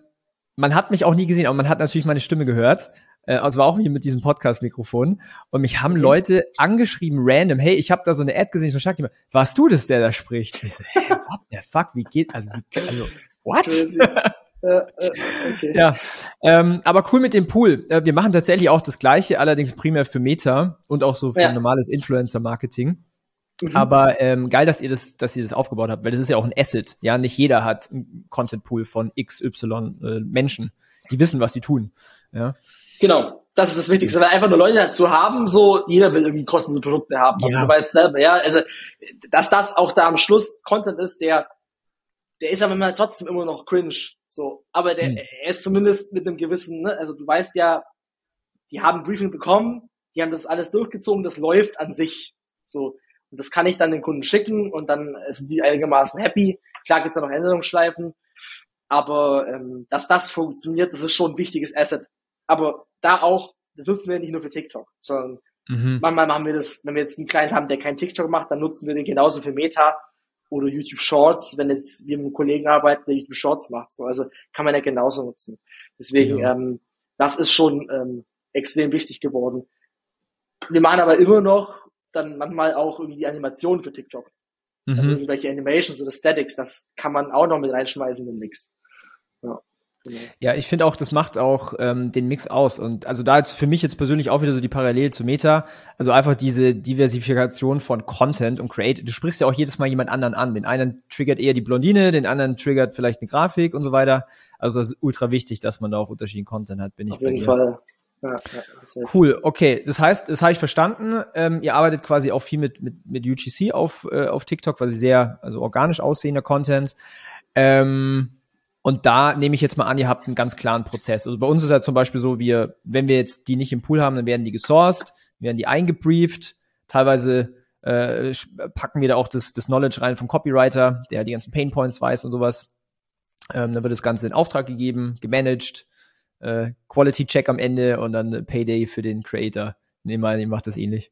man hat mich auch nie gesehen, aber man hat natürlich meine Stimme gehört. Äh, also war auch hier mit diesem Podcast-Mikrofon. Und mich haben okay. Leute angeschrieben, random, hey, ich habe da so eine Ad gesehen von Shakti. Warst du das, der da spricht? Ich so, hey, what the fuck, wie geht, also, wie, also what? Äh, äh, okay. Ja, ähm, aber cool mit dem Pool. Äh, wir machen tatsächlich auch das Gleiche, allerdings primär für Meta und auch so für ja. normales Influencer-Marketing. Mhm. Aber ähm, geil, dass ihr das, dass ihr das aufgebaut habt, weil das ist ja auch ein Asset. Ja, nicht jeder hat einen Content Pool von XY äh, Menschen, die wissen, was sie tun. Ja. Genau, das ist das Wichtigste, weil einfach nur Leute zu haben, so jeder will irgendwie kostenlose Produkte haben. Ja. Du weißt selber, ja, also dass das auch da am Schluss Content ist, der der ist aber immer trotzdem immer noch cringe. So, aber der mhm. er ist zumindest mit einem gewissen, ne, also du weißt ja, die haben ein Briefing bekommen, die haben das alles durchgezogen, das läuft an sich. So. Und das kann ich dann den Kunden schicken und dann sind die einigermaßen happy. Klar gibt's da noch Änderungsschleifen, aber ähm, dass das funktioniert, das ist schon ein wichtiges Asset. Aber da auch, das nutzen wir nicht nur für TikTok, sondern mhm. manchmal machen wir das, wenn wir jetzt einen Client haben, der kein TikTok macht, dann nutzen wir den genauso für Meta oder YouTube Shorts, wenn jetzt wir mit einem Kollegen arbeiten, der YouTube Shorts macht. So, also kann man ja genauso nutzen. Deswegen, ja. ähm, das ist schon ähm, extrem wichtig geworden. Wir machen aber immer noch dann manchmal auch irgendwie die Animationen für TikTok. Also mhm. Also irgendwelche Animations oder Statics, das kann man auch noch mit reinschmeißen in den Mix. Ja. Genau. Ja, ich finde auch, das macht auch ähm, den Mix aus. Und also da jetzt für mich jetzt persönlich auch wieder so die Parallele zu Meta, also einfach diese Diversifikation von Content und Create. Du sprichst ja auch jedes Mal jemand anderen an. Den einen triggert eher die Blondine, den anderen triggert vielleicht eine Grafik und so weiter. Also es ist ultra wichtig, dass man da auch unterschiedlichen Content hat, bin ich Auf jeden Fall. Ja, ja, cool, okay. Das heißt, das habe ich verstanden. Ähm, ihr arbeitet quasi auch viel mit, mit, mit UGC auf, äh, auf TikTok, quasi sehr also organisch aussehender Content. Ähm, und da nehme ich jetzt mal an, ihr habt einen ganz klaren Prozess. Also bei uns ist ja zum Beispiel so, wir, wenn wir jetzt die nicht im Pool haben, dann werden die gesourced, werden die eingebrieft, teilweise äh, packen wir da auch das, das Knowledge rein vom Copywriter, der die ganzen Painpoints weiß und sowas. Ähm, dann wird das Ganze in Auftrag gegeben, gemanagt, äh, Quality Check am Ende und dann Payday für den Creator. Nehmen wir an, ihr macht das ähnlich.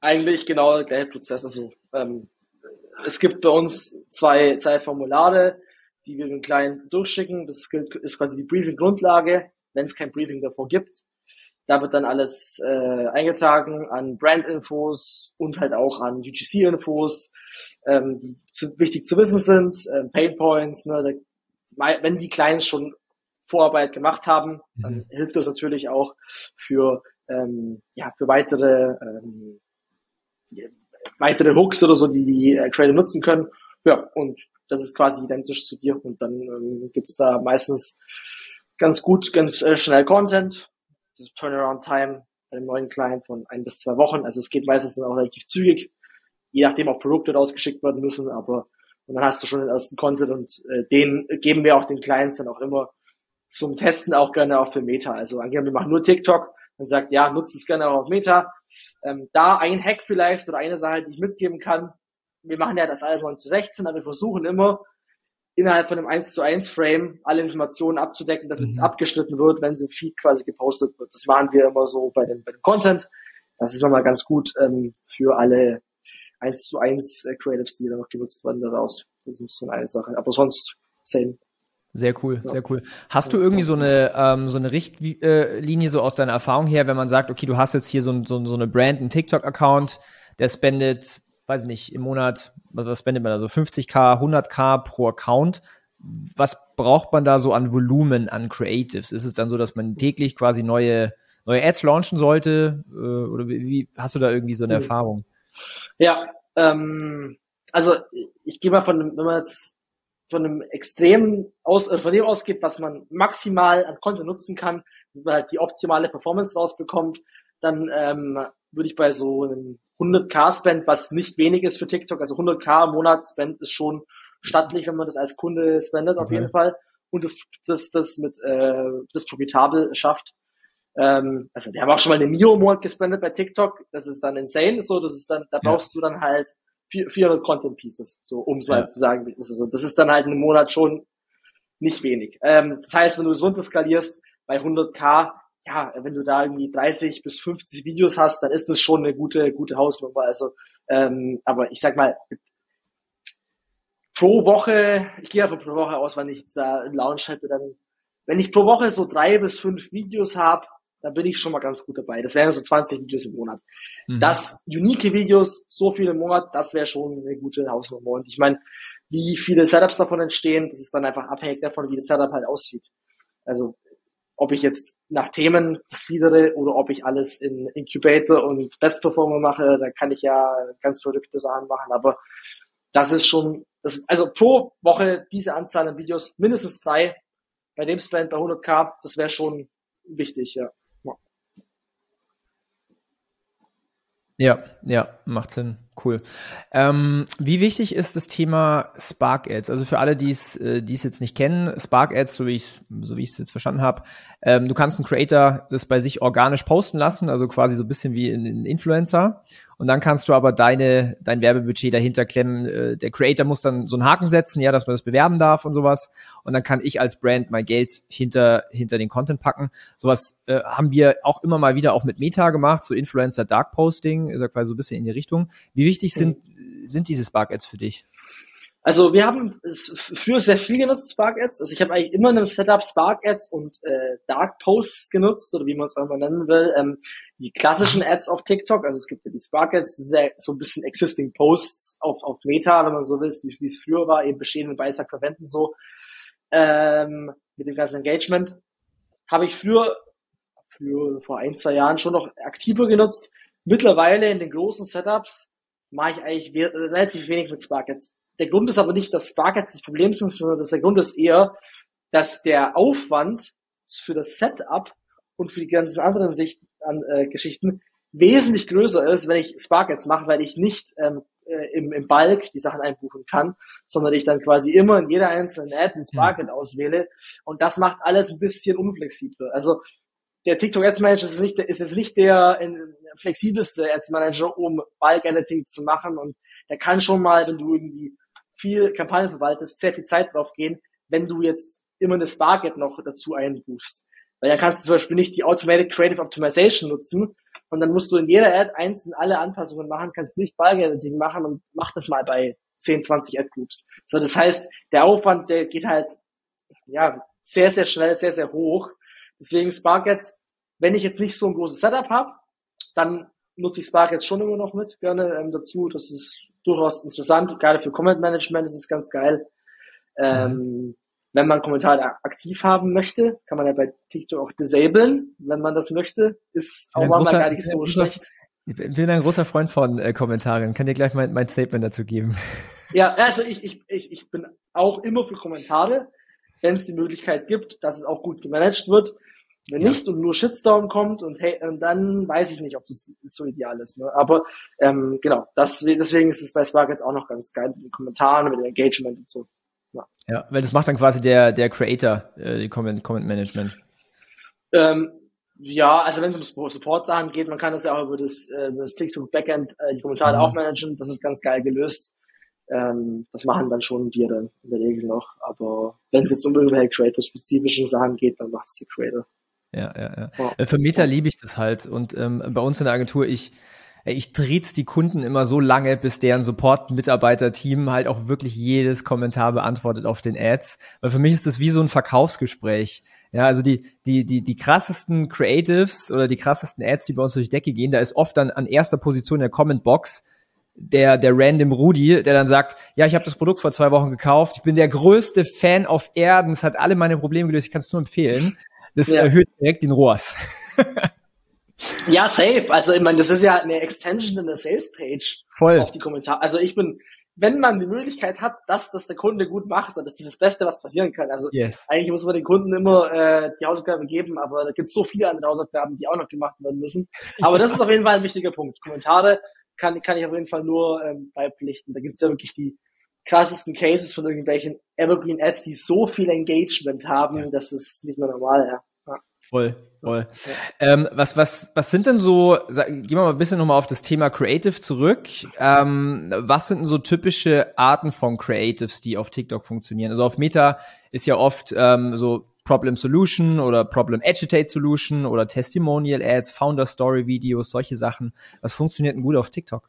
Eigentlich genau der gleiche Prozess. Also ähm, es gibt bei uns zwei, zwei Formulare die wir den Client durchschicken. Das ist quasi die Briefing-Grundlage, wenn es kein Briefing davor gibt. Da wird dann alles äh, eingetragen an Brand-Infos und halt auch an UGC-Infos, ähm, die zu, wichtig zu wissen sind, äh, Pain Points. Ne, da, wenn die Clients schon Vorarbeit gemacht haben, mhm. dann hilft das natürlich auch für ähm, ja für weitere ähm, weitere Hooks oder so, die die äh, Creator nutzen können. Ja, und das ist quasi identisch zu dir und dann ähm, gibt es da meistens ganz gut, ganz äh, schnell Content. Turnaround Time bei einem neuen Client von ein bis zwei Wochen. Also es geht meistens dann auch relativ zügig, je nachdem auch Produkte rausgeschickt werden müssen, aber und dann hast du schon den ersten Content und äh, den geben wir auch den Clients dann auch immer zum Testen auch gerne auch für Meta. Also angenommen, wir machen nur TikTok, dann sagt, ja, nutzt es gerne auch auf Meta. Ähm, da ein Hack vielleicht oder eine Sache, die ich mitgeben kann. Wir machen ja das alles 9 zu 16, aber wir versuchen immer, innerhalb von einem 1 zu 1 Frame alle Informationen abzudecken, dass mhm. nichts abgeschnitten wird, wenn sie im Feed quasi gepostet wird. Das machen wir immer so bei dem, bei dem Content. Das ist nochmal ganz gut ähm, für alle 1 zu 1 äh, Creatives, die da noch genutzt werden daraus. Das ist so eine Sache. Aber sonst same. Sehr cool, ja. sehr cool. Hast du irgendwie so eine ähm, so eine Richtlinie so aus deiner Erfahrung her, wenn man sagt, okay, du hast jetzt hier so, so, so eine Brand, einen TikTok-Account, der spendet weiß ich nicht, im Monat, was, was spendet man da so 50k, 100k pro Account. Was braucht man da so an Volumen, an Creatives? Ist es dann so, dass man täglich quasi neue, neue Ads launchen sollte? Äh, oder wie, wie hast du da irgendwie so eine mhm. Erfahrung? Ja, ähm, also ich gehe mal von, wenn man jetzt von einem extremen aus, äh, von dem ausgeht, was man maximal an Content nutzen kann, wenn man halt die optimale Performance rausbekommt, dann ähm, würde ich bei so einem 100k Spend, was nicht wenig ist für TikTok, also 100k im Monat Spend ist schon stattlich, wenn man das als Kunde spendet okay. auf jeden Fall und das das das mit äh, das profitabel schafft. Ähm, also wir haben auch schon mal eine Mio im Monat gespendet bei TikTok, das ist dann insane, so das ist dann da brauchst ja. du dann halt 400 Content Pieces, so um es ja. mal zu sagen, das ist, das ist dann halt im Monat schon nicht wenig. Ähm, das heißt, wenn du es runter skalierst bei 100k ja, wenn du da irgendwie 30 bis 50 Videos hast, dann ist das schon eine gute, gute Hausnummer. Also, ähm, aber ich sag mal, pro Woche, ich gehe einfach pro Woche aus, wenn ich da einen Lounge hätte, dann, wenn ich pro Woche so drei bis fünf Videos habe, dann bin ich schon mal ganz gut dabei. Das wären so 20 Videos im Monat. Mhm. Das unique Videos, so viele im Monat, das wäre schon eine gute Hausnummer. Und ich meine, wie viele Setups davon entstehen, das ist dann einfach abhängig davon, wie das Setup halt aussieht. Also ob ich jetzt nach Themen gliedere oder ob ich alles in Incubator und Best Performer mache, da kann ich ja ganz verrückte Sachen machen, aber das ist schon, das, also pro Woche diese Anzahl an Videos, mindestens drei, bei dem Spend bei 100k, das wäre schon wichtig, ja. Ja, ja, macht Sinn. Cool. Ähm, wie wichtig ist das Thema Spark Ads? Also für alle, die es, äh, die es jetzt nicht kennen, Spark Ads, so wie ich, so wie ich es jetzt verstanden habe, ähm, du kannst einen Creator das bei sich organisch posten lassen, also quasi so ein bisschen wie ein Influencer. Und dann kannst du aber deine, dein Werbebudget dahinter klemmen. Äh, der Creator muss dann so einen Haken setzen, ja, dass man das bewerben darf und sowas. Und dann kann ich als Brand mein Geld hinter, hinter den Content packen. Sowas äh, haben wir auch immer mal wieder auch mit Meta gemacht, so Influencer Dark Posting, ist ja quasi so ein bisschen in die Richtung. Wie wichtig sind, sind diese Spark Ads für dich? Also wir haben früher sehr viel genutzt, Spark Ads. Also ich habe eigentlich immer in einem Setup Spark Ads und äh, Dark Posts genutzt, oder wie man es auch immer nennen will. Ähm, die klassischen Ads auf TikTok, also es gibt ja die Spark Ads, das ist ja so ein bisschen Existing Posts auf, auf Meta, wenn man so will, wie, es früher war, eben bestehenden Beitrag verwenden so. Ähm, mit dem ganzen Engagement. Habe ich früher, für, vor ein, zwei Jahren schon noch aktiver genutzt. Mittlerweile in den großen Setups mache ich eigentlich relativ wenig mit Spark Ads der Grund ist aber nicht, dass Sparkets das Problem sind, sondern dass der Grund ist eher, dass der Aufwand für das Setup und für die ganzen anderen Sicht an äh, Geschichten wesentlich größer ist, wenn ich Sparkets mache, weil ich nicht ähm, äh, im, im Bulk die Sachen einbuchen kann, sondern ich dann quasi immer in jeder einzelnen Ad ein Sparket mhm. auswähle und das macht alles ein bisschen unflexibler. Also der TikTok Ads Manager ist nicht, ist jetzt nicht der in, flexibelste Ads Manager, um Bulk Editing zu machen und der kann schon mal, wenn du irgendwie viel Kampagnen verwaltest, sehr viel Zeit drauf gehen, wenn du jetzt immer eine Sparget noch dazu einbuchst. Weil dann kannst du zum Beispiel nicht die Automatic Creative Optimization nutzen und dann musst du in jeder Ad einzeln alle Anpassungen machen, kannst nicht Bulk Editing machen und mach das mal bei 10, 20 Ad Groups. So, das heißt, der Aufwand, der geht halt, ja, sehr, sehr schnell, sehr, sehr hoch. Deswegen Spark Ads, wenn ich jetzt nicht so ein großes Setup habe, dann nutze ich Spark jetzt schon immer noch mit, gerne ähm, dazu. Das ist durchaus interessant. Gerade für Comment Management ist es ganz geil. Ähm, mhm. Wenn man Kommentare aktiv haben möchte, kann man ja bei TikTok auch disablen, wenn man das möchte. Ist auch mal gar nicht so schlecht. Ich bin ein großer Freund von äh, Kommentaren. Kann dir gleich mein, mein Statement dazu geben. Ja, also ich, ich, ich, ich bin auch immer für Kommentare. wenn es die Möglichkeit gibt, dass es auch gut gemanagt wird. Wenn ja. nicht und nur Shitstorm kommt und hey, dann weiß ich nicht, ob das so ideal ist. Ne? Aber ähm, genau, das, deswegen ist es bei Spark jetzt auch noch ganz geil mit den Kommentaren, mit dem Engagement und so. Ja, ja weil das macht dann quasi der, der Creator, äh, die Comment, Comment Management. Ähm, ja, also wenn es um Support-Sachen geht, man kann das ja auch über das, äh, das TikTok-Backend äh, die Kommentare mhm. auch managen. Das ist ganz geil gelöst. Ähm, das machen dann schon wir dann in der Regel noch. Aber wenn es jetzt um irgendwelche Creator-spezifischen Sachen geht, dann macht es der Creator. Ja, ja, ja. ja. Für Meta liebe ich das halt. Und ähm, bei uns in der Agentur, ich, ich triez die Kunden immer so lange, bis deren Support-Mitarbeiter-Team halt auch wirklich jedes Kommentar beantwortet auf den Ads. Weil für mich ist das wie so ein Verkaufsgespräch. Ja, also die, die, die, die krassesten Creatives oder die krassesten Ads, die bei uns durch die Decke gehen, da ist oft dann an erster Position der Comment-Box der, der random Rudi, der dann sagt, ja, ich habe das Produkt vor zwei Wochen gekauft, ich bin der größte Fan auf Erden, es hat alle meine Probleme gelöst, ich kann es nur empfehlen. Das ja. erhöht direkt den ROAS. ja, safe. Also ich meine, das ist ja eine Extension in der Sales-Page Voll. auf die Kommentare. Also ich bin, wenn man die Möglichkeit hat, dass das der Kunde gut macht, dann ist das das Beste, was passieren kann. Also yes. eigentlich muss man den Kunden immer äh, die Hausaufgaben geben, aber da gibt es so viele andere Hausaufgaben, die auch noch gemacht werden müssen. Aber das ist auf jeden Fall ein wichtiger Punkt. Kommentare kann, kann ich auf jeden Fall nur ähm, beipflichten. Da gibt es ja wirklich die krassesten Cases von irgendwelchen Evergreen Ads, die so viel Engagement haben, ja. das ist nicht mehr normal, ja. Voll, voll. Ähm, was, was, was sind denn so, sag, gehen wir mal ein bisschen nochmal auf das Thema Creative zurück. Ähm, was sind denn so typische Arten von Creatives, die auf TikTok funktionieren? Also auf Meta ist ja oft ähm, so Problem Solution oder Problem Agitate Solution oder Testimonial Ads, Founder Story Videos, solche Sachen. Was funktioniert denn gut auf TikTok?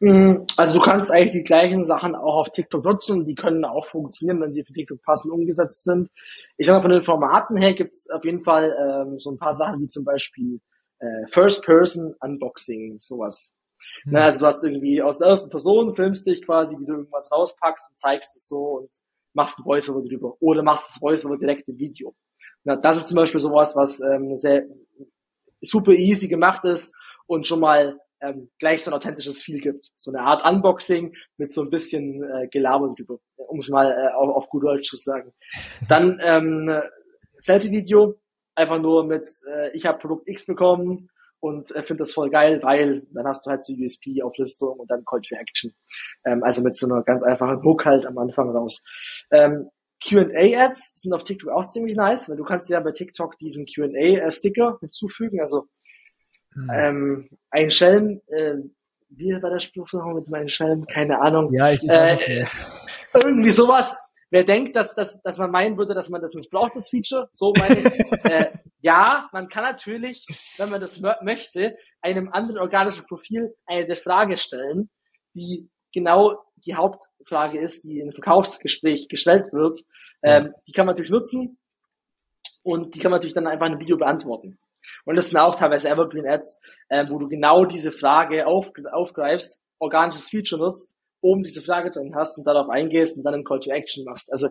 Mm, also du kannst eigentlich die gleichen Sachen auch auf TikTok nutzen die können auch funktionieren, wenn sie für TikTok passend umgesetzt sind. Ich sage mal, von den Formaten her gibt es auf jeden Fall ähm, so ein paar Sachen wie zum Beispiel äh, First-Person-Unboxing, sowas. Hm. Na, also du hast irgendwie aus der ersten Person, filmst dich quasi, wie du irgendwas rauspackst und zeigst es so und machst ein Voiceover drüber oder machst das Voiceover direkt im Video. Na, das ist zum Beispiel sowas, was ähm, sehr super easy gemacht ist und schon mal ähm, gleich so ein authentisches Feel gibt. So eine Art Unboxing mit so ein bisschen äh, Gelaber drüber, um es mal äh, auf, auf gut Deutsch zu sagen. Dann ähm, Selfie-Video, einfach nur mit, äh, ich habe Produkt X bekommen und äh, finde das voll geil, weil dann hast du halt so USP-Auflistung und dann Call to Action. Ähm, also mit so einer ganz einfachen Hook halt am Anfang raus. Ähm, Q&A-Ads sind auf TikTok auch ziemlich nice, weil du kannst ja bei TikTok diesen Q&A-Sticker hinzufügen, also hm. Ähm, ein Schelm, äh, wie war der Spruch noch mit meinem Schelm? Keine Ahnung. Ja, ich, ich äh, irgendwie sowas. Wer denkt, dass, dass, dass man meinen würde, dass man das missbraucht, das Feature, so meine ich. äh, ja, man kann natürlich, wenn man das möchte, einem anderen organischen Profil eine Frage stellen, die genau die Hauptfrage ist, die im Verkaufsgespräch gestellt wird. Ähm, die kann man natürlich nutzen und die kann man natürlich dann einfach in einem Video beantworten. Und das sind auch teilweise Evergreen Ads, äh, wo du genau diese Frage auf, aufgreifst, organisches Feature nutzt, oben diese Frage drin hast und darauf eingehst und dann einen Call to Action machst. Also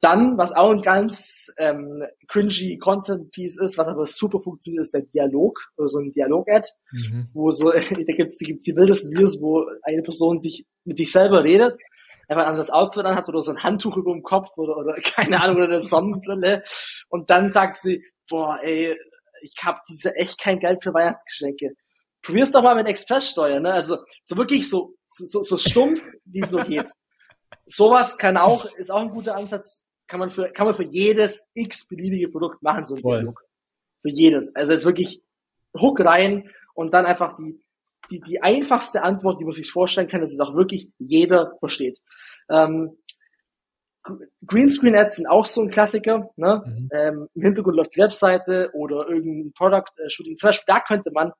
dann, was auch ein ganz ähm, cringy Content-Piece ist, was aber super funktioniert, ist der Dialog, oder so ein Dialog-Ad, mhm. wo so, da gibt's, da gibt's die wildesten Videos, wo eine Person sich mit sich selber redet, einfach ein anderes Outfit anhat oder so ein Handtuch über dem Kopf oder, oder keine Ahnung, oder eine Sonnenbrille und dann sagt sie, boah, ey, ich habe diese echt kein Geld für Weihnachtsgeschenke. Probier's doch mal mit Expresssteuer, ne? Also so wirklich so so, so stumpf, wie es nur geht. Sowas kann auch ist auch ein guter Ansatz. Kann man für kann man für jedes x beliebige Produkt machen so ein Dialog. Für jedes. Also es ist wirklich Hook rein und dann einfach die die, die einfachste Antwort, die man sich vorstellen kann, dass es auch wirklich jeder versteht. Ähm, Greenscreen-Ads sind auch so ein Klassiker. Ne? Mhm. Ähm, Im Hintergrund läuft die Webseite oder irgendein Product-Shooting. Zum Beispiel, da könnte man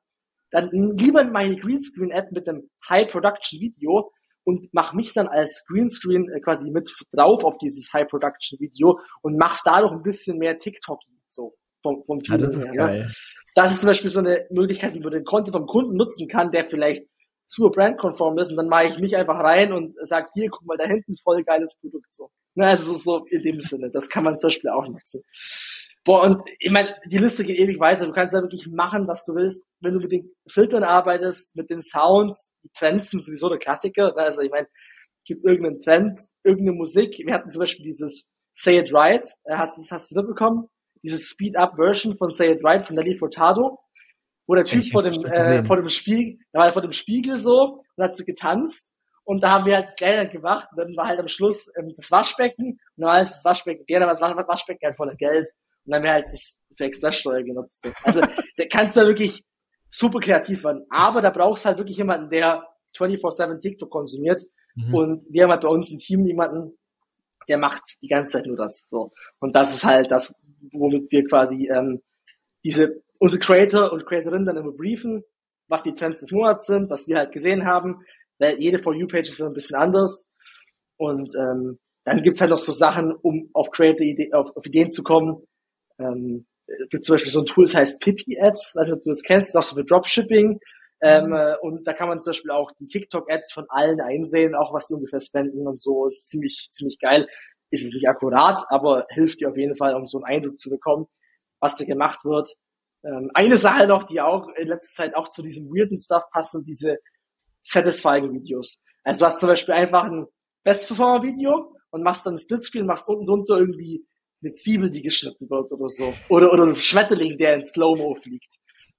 dann lieber meine Greenscreen-Ad mit einem High-Production-Video und mach mich dann als Greenscreen äh, quasi mit drauf auf dieses High-Production-Video und mach's dadurch ein bisschen mehr TikTok so vom, vom Team. Ja, das ist her, geil. Ne? Das ist zum Beispiel so eine Möglichkeit, wie man den Content vom Kunden nutzen kann, der vielleicht zur Brand-konform ist und dann mache ich mich einfach rein und sag hier, guck mal, da hinten voll geiles Produkt so. Na, also so in dem Sinne. Das kann man zum Beispiel auch nutzen. Boah, und ich meine, die Liste geht ewig weiter. Du kannst da wirklich machen, was du willst. Wenn du mit den Filtern arbeitest, mit den Sounds, die Trends sind sowieso der Klassiker. Ne? Also ich meine, gibt's irgendeinen Trend, irgendeine Musik. Wir hatten zum Beispiel dieses Say It Right. Äh, hast, du hast du mitbekommen? Diese Speed-Up-Version von Say It Right von Nelly Furtado, wo der Typ vor dem, äh, vor dem Spiegel, da war er vor dem Spiegel so und hat so getanzt und da haben wir halt Geld gemacht. Und dann war halt am Schluss ähm, das Waschbecken. Und dann war es das Waschbecken, gerne war das Waschbecken halt voller Geld. Und dann haben wir halt das für Expresssteuer genutzt. So. Also da kannst du da wirklich super kreativ werden. Aber da brauchst du halt wirklich jemanden, der 24-7 TikTok konsumiert. Mhm. Und wir haben halt bei uns im Team jemanden, der macht die ganze Zeit nur das. So. Und das ist halt das, womit wir quasi ähm, diese unsere Creator und Creatorinnen dann immer briefen, was die Trends des Monats sind, was wir halt gesehen haben, jede For You-Page ist ein bisschen anders. Und ähm, dann gibt's halt noch so Sachen, um auf Creator auf, auf Ideen zu kommen. Ähm, gibt zum Beispiel so ein Tool, das heißt Pippi Ads, weiß nicht, ob du das kennst, das ist auch so für Dropshipping. Ähm, mhm. äh, und da kann man zum Beispiel auch die TikTok-Ads von allen einsehen, auch was die ungefähr spenden und so. Ist ziemlich, ziemlich geil. Ist es nicht akkurat, aber hilft dir auf jeden Fall, um so einen Eindruck zu bekommen, was da gemacht wird. Ähm, eine Sache noch, die auch in letzter Zeit auch zu diesem weirden Stuff passt, sind diese satisfying Videos. Also du hast zum Beispiel einfach ein Best Performer Video und machst dann ein Splitscreen, machst unten drunter irgendwie eine Zwiebel, die geschnitten wird oder so. Oder, oder ein Schmetterling, der in Slow-Mo fliegt.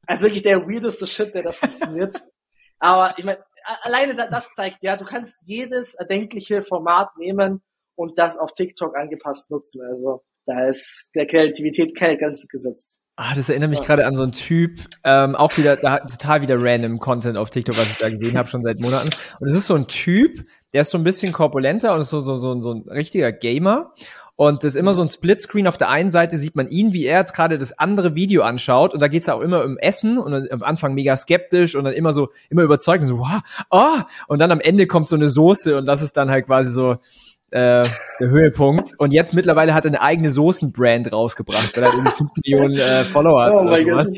Also wirklich der weirdeste Shit, der da funktioniert. Aber ich meine, alleine das zeigt, ja, du kannst jedes erdenkliche Format nehmen und das auf TikTok angepasst nutzen. Also da ist der Kreativität keine Grenze gesetzt. Ah, das erinnert mich gerade an so einen Typ, ähm, auch wieder, da total wieder random Content auf TikTok, was ich da gesehen habe, schon seit Monaten. Und es ist so ein Typ, der ist so ein bisschen korpulenter und ist so, so, so, so ein richtiger Gamer. Und das ist immer so ein Splitscreen. Auf der einen Seite sieht man ihn, wie er jetzt gerade das andere Video anschaut. Und da geht's auch immer um Essen und am Anfang mega skeptisch und dann immer so, immer überzeugt und so, wow, oh! Und dann am Ende kommt so eine Soße und das ist dann halt quasi so, äh, der Höhepunkt. Und jetzt mittlerweile hat er eine eigene Soßenbrand rausgebracht, weil er irgendwie 5 Millionen äh, Follower hat. Oh mein Gott.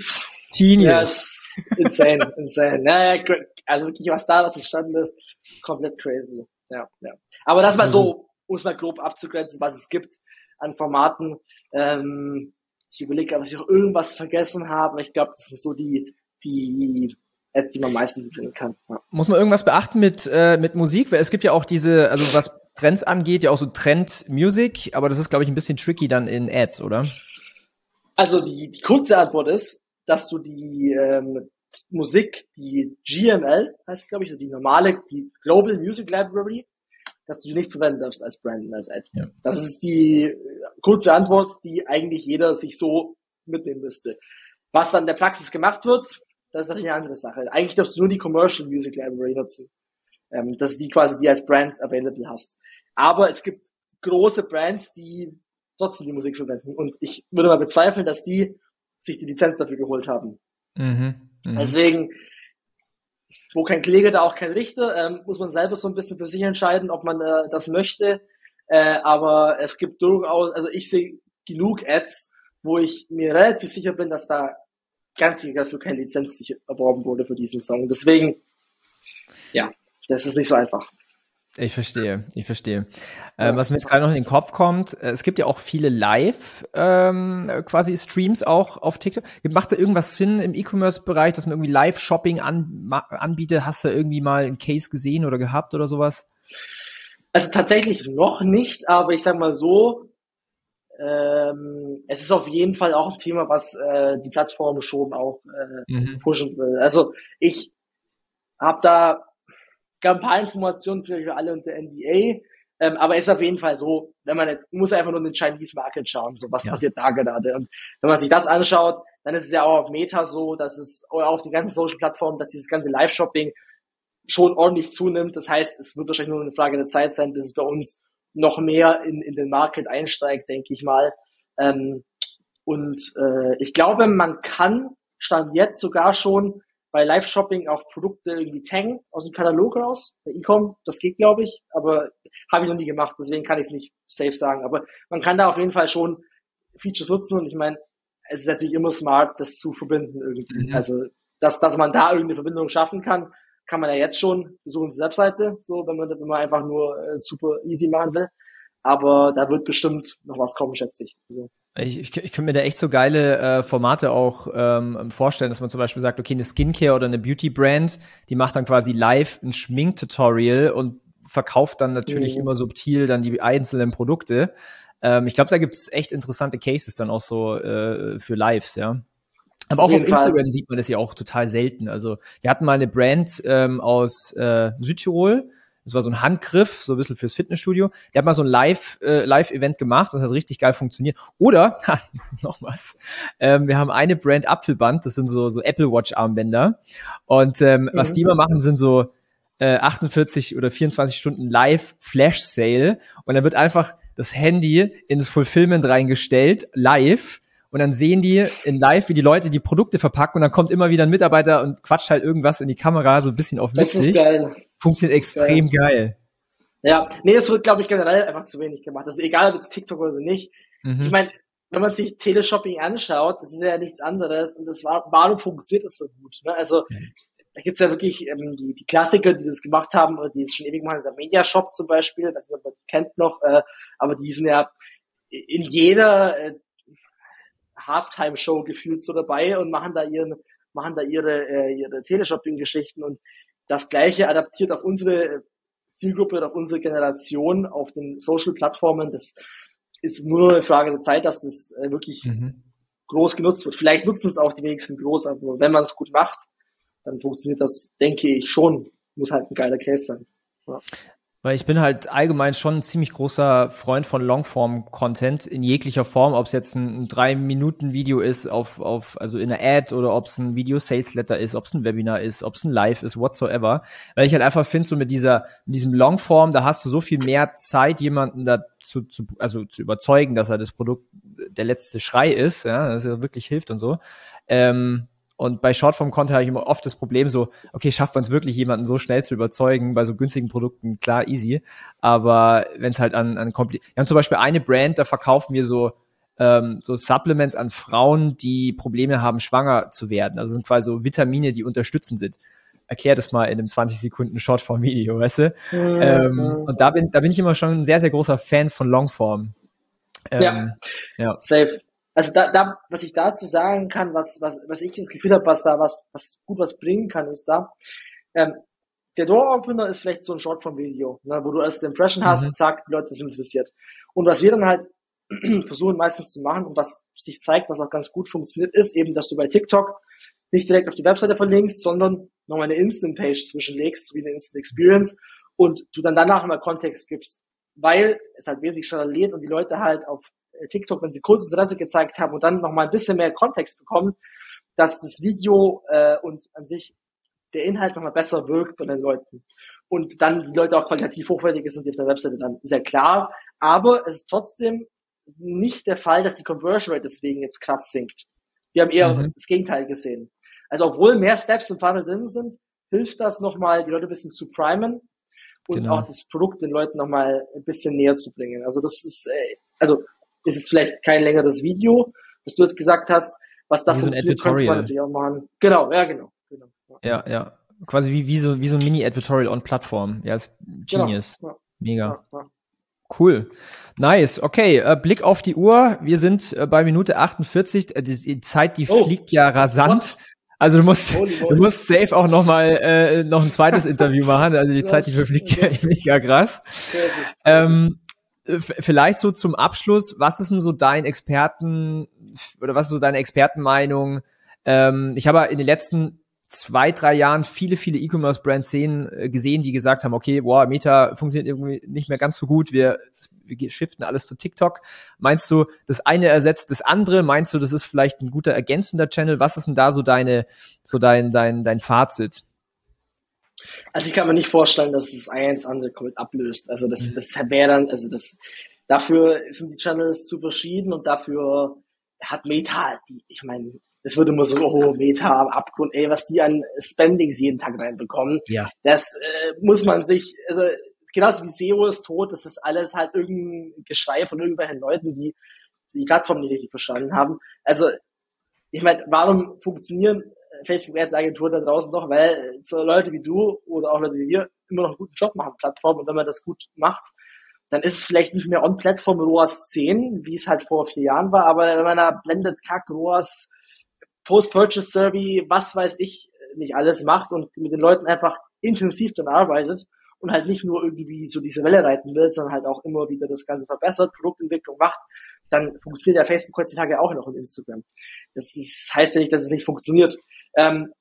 Genius. Yes. Insane, insane. Ja, ja, also wirklich, was da was entstanden ist, komplett crazy. Ja, ja. Aber das mal so, um es mal grob abzugrenzen, was es gibt an Formaten. Ähm, ich überlege, ob ich noch irgendwas vergessen habe. Ich glaube, das sind so die, die Ads, die man am meisten finden kann. Ja. Muss man irgendwas beachten mit, äh, mit Musik? Weil es gibt ja auch diese, also was Trends angeht, ja auch so Trend Music, aber das ist, glaube ich, ein bisschen tricky dann in Ads, oder? Also die, die kurze Antwort ist, dass du die ähm, Musik, die GML heißt, glaube ich, die normale, die Global Music Library, dass du die nicht verwenden darfst als Brand, als Ad. Ja. Das ist die kurze Antwort, die eigentlich jeder sich so mitnehmen müsste. Was dann in der Praxis gemacht wird, das ist natürlich eine andere Sache. Eigentlich darfst du nur die Commercial Music Library nutzen. Ähm, das ist die quasi, die als Brand available hast. Aber es gibt große Brands, die trotzdem die Musik verwenden. Und ich würde mal bezweifeln, dass die sich die Lizenz dafür geholt haben. Mhm, mh. Deswegen, wo kein Kläger, da auch kein Richter, ähm, muss man selber so ein bisschen für sich entscheiden, ob man äh, das möchte. Äh, aber es gibt durchaus, also ich sehe genug Ads, wo ich mir relativ sicher bin, dass da ganz sicher dafür keine Lizenz erworben wurde für diesen Song. Deswegen, ja, das ist nicht so einfach. Ich verstehe, ich verstehe. Ähm, was mir jetzt gerade noch in den Kopf kommt, äh, es gibt ja auch viele Live ähm, quasi Streams auch auf TikTok. Macht da irgendwas Sinn im E-Commerce-Bereich, dass man irgendwie Live-Shopping an, anbietet? Hast du irgendwie mal einen Case gesehen oder gehabt oder sowas? Also tatsächlich noch nicht, aber ich sag mal so, ähm, es ist auf jeden Fall auch ein Thema, was äh, die Plattform schon auch äh, mhm. pushen will. Also ich habe da gab ein paar Informationen für alle unter NDA. Ähm, aber es ist auf jeden Fall so, wenn man muss einfach nur in den Chinese Market schauen, so was ja. passiert da gerade. Und wenn man sich das anschaut, dann ist es ja auch auf Meta so, dass es oder auf den ganzen Social Plattformen, dass dieses ganze Live-Shopping schon ordentlich zunimmt. Das heißt, es wird wahrscheinlich nur eine Frage der Zeit sein, bis es bei uns noch mehr in, in den Market einsteigt, denke ich mal. Ähm, und äh, ich glaube, man kann stand jetzt sogar schon bei Live-Shopping auch Produkte irgendwie taggen aus dem Katalog raus, bei E-Com, das geht glaube ich, aber habe ich noch nie gemacht, deswegen kann ich es nicht safe sagen. Aber man kann da auf jeden Fall schon Features nutzen und ich meine, es ist natürlich immer smart, das zu verbinden irgendwie. Mhm. Also, dass, dass man da irgendeine Verbindung schaffen kann, kann man ja jetzt schon besuchen die Webseite, so, wenn man, wenn man einfach nur äh, super easy machen will. Aber da wird bestimmt noch was kommen, schätze ich. Also. Ich, ich, ich könnte mir da echt so geile äh, Formate auch ähm, vorstellen, dass man zum Beispiel sagt, okay, eine Skincare oder eine Beauty-Brand, die macht dann quasi live ein Schminktutorial und verkauft dann natürlich mhm. immer subtil dann die einzelnen Produkte. Ähm, ich glaube, da gibt es echt interessante Cases dann auch so äh, für Lives, ja. Aber auch auf Instagram Fall. sieht man das ja auch total selten. Also wir hatten mal eine Brand ähm, aus äh, Südtirol, das war so ein Handgriff, so ein bisschen fürs Fitnessstudio. Der hat mal so ein Live, äh, Live-Event gemacht und das hat richtig geil funktioniert. Oder, ha, noch was, ähm, wir haben eine Brand Apfelband, das sind so, so Apple Watch-Armbänder. Und ähm, mhm. was die mal machen, sind so äh, 48 oder 24 Stunden Live-Flash-Sale. Und dann wird einfach das Handy ins Fulfillment reingestellt, live und dann sehen die in live, wie die Leute die Produkte verpacken und dann kommt immer wieder ein Mitarbeiter und quatscht halt irgendwas in die Kamera, so ein bisschen auf. Das ist geil. Funktioniert extrem geil. geil. Ja, nee, das wird, glaube ich, generell einfach zu wenig gemacht. Also egal, ob es TikTok oder nicht. Mhm. Ich meine, wenn man sich Teleshopping anschaut, das ist ja nichts anderes und das war, warum funktioniert das so gut? Ne? Also mhm. da gibt's ja wirklich ähm, die, die Klassiker, die das gemacht haben oder die es schon ewig machen, dieser Media Shop zum Beispiel, das man kennt noch, äh, aber die sind ja in jeder äh, Halftime-Show gefühlt so dabei und machen da ihren, machen da ihre, äh, ihre Teleshopping-Geschichten und das Gleiche adaptiert auf unsere Zielgruppe, auf unsere Generation, auf den Social-Plattformen. Das ist nur eine Frage der Zeit, dass das äh, wirklich mhm. groß genutzt wird. Vielleicht nutzen es auch die wenigsten groß, aber wenn man es gut macht, dann funktioniert das, denke ich, schon. Muss halt ein geiler Case sein. Ja. Weil ich bin halt allgemein schon ein ziemlich großer Freund von Longform-Content in jeglicher Form, ob es jetzt ein, ein drei Minuten Video ist auf auf also in einer Ad oder ob es ein Video Sales Letter ist, ob es ein Webinar ist, ob es ein Live ist, whatsoever. Weil ich halt einfach finde so mit dieser mit diesem Longform, da hast du so viel mehr Zeit, jemanden dazu zu also zu überzeugen, dass er das Produkt der letzte Schrei ist, ja, dass er wirklich hilft und so. Ähm, und bei Shortform-Content habe ich immer oft das Problem so, okay, schafft man es wirklich, jemanden so schnell zu überzeugen? Bei so günstigen Produkten, klar, easy. Aber wenn es halt an, an kompli Wir haben zum Beispiel eine Brand, da verkaufen wir so, ähm, so Supplements an Frauen, die Probleme haben, schwanger zu werden. Also sind quasi so Vitamine, die unterstützend sind. Erklär das mal in einem 20 Sekunden Shortform-Video, weißt du? Mhm. Ähm, und da bin, da bin ich immer schon ein sehr, sehr großer Fan von Longform. Ähm, ja. ja, safe also da, da, was ich dazu sagen kann, was, was, was ich das Gefühl habe, was da was, was gut was bringen kann, ist da, ähm, der Door Opener ist vielleicht so ein Short vom Video, ne, wo du erst eine Impression hast, mhm. zack, die Leute sind interessiert. Und was wir dann halt versuchen meistens zu machen und was sich zeigt, was auch ganz gut funktioniert, ist eben, dass du bei TikTok nicht direkt auf die Webseite verlinkst, sondern nochmal eine Instant-Page zwischenlegst, so wie eine Instant Experience und du dann danach mal Kontext gibst, weil es halt wesentlich schneller lädt und die Leute halt auf TikTok, wenn sie kurz Interesse gezeigt haben und dann noch mal ein bisschen mehr Kontext bekommen, dass das Video äh, und an sich der Inhalt noch mal besser wirkt bei den Leuten. Und dann die Leute auch qualitativ hochwertiger sind, die auf der Webseite dann sehr klar. Aber es ist trotzdem nicht der Fall, dass die Conversion Rate deswegen jetzt krass sinkt. Wir haben eher mhm. das Gegenteil gesehen. Also obwohl mehr Steps im Funnel drin sind, hilft das nochmal, die Leute ein bisschen zu primen und genau. auch das Produkt den Leuten nochmal ein bisschen näher zu bringen. Also das ist, äh, also ist es vielleicht kein längeres Video, was du jetzt gesagt hast, was da funktioniert, so könnte man natürlich auch machen. Genau, ja, genau. genau ja. ja, ja. Quasi wie, wie so, wie so ein Mini-Editorial on Plattform. Ja, ist genau, genius. Genau. Mega. Ja, Cool. Nice. Okay, äh, Blick auf die Uhr. Wir sind äh, bei Minute 48. Äh, die, die, Zeit, die oh. fliegt ja rasant. What? Also du musst, holy, holy. du musst safe auch noch mal äh, noch ein zweites Interview machen. Also die Zeit, die verfliegt ja mega krass. Ähm, äh, vielleicht so zum Abschluss, was ist denn so dein Experten oder was ist so deine Expertenmeinung? Ähm, ich habe in den letzten zwei, drei Jahren viele, viele E-Commerce-Brands sehen, äh, gesehen, die gesagt haben, okay, wow, Meta funktioniert irgendwie nicht mehr ganz so gut, wir, wir shiften alles zu TikTok. Meinst du, das eine ersetzt das andere? Meinst du, das ist vielleicht ein guter ergänzender Channel? Was ist denn da so deine, so dein, dein, dein Fazit? Also ich kann mir nicht vorstellen, dass es eine ins andere komplett ablöst. Also das, mhm. das wäre dann, also das, dafür sind die Channels zu verschieden und dafür hat Meta, die, ich meine, es wird immer so, oh, Meta am Abgrund, ey, was die an Spendings jeden Tag reinbekommen. Ja. Das äh, muss man sich, also genauso wie SEO ist tot, das ist alles halt irgendein Geschrei von irgendwelchen Leuten, die die Plattform nicht richtig verstanden haben. Also, ich meine, warum funktionieren Facebook-Ads-Agentur da draußen noch, weil so Leute wie du oder auch Leute wie wir immer noch einen guten Job machen, Plattform, und wenn man das gut macht, dann ist es vielleicht nicht mehr on-Plattform ROAS 10, wie es halt vor vier Jahren war, aber wenn man da blendet Kack, ROAS, Post-Purchase Survey, was weiß ich, nicht alles macht und mit den Leuten einfach intensiv dann arbeitet und halt nicht nur irgendwie so diese Welle reiten will, sondern halt auch immer wieder das Ganze verbessert, Produktentwicklung macht, dann funktioniert ja Facebook heutzutage auch noch in Instagram. Das ist, heißt ja nicht, dass es nicht funktioniert. Ähm,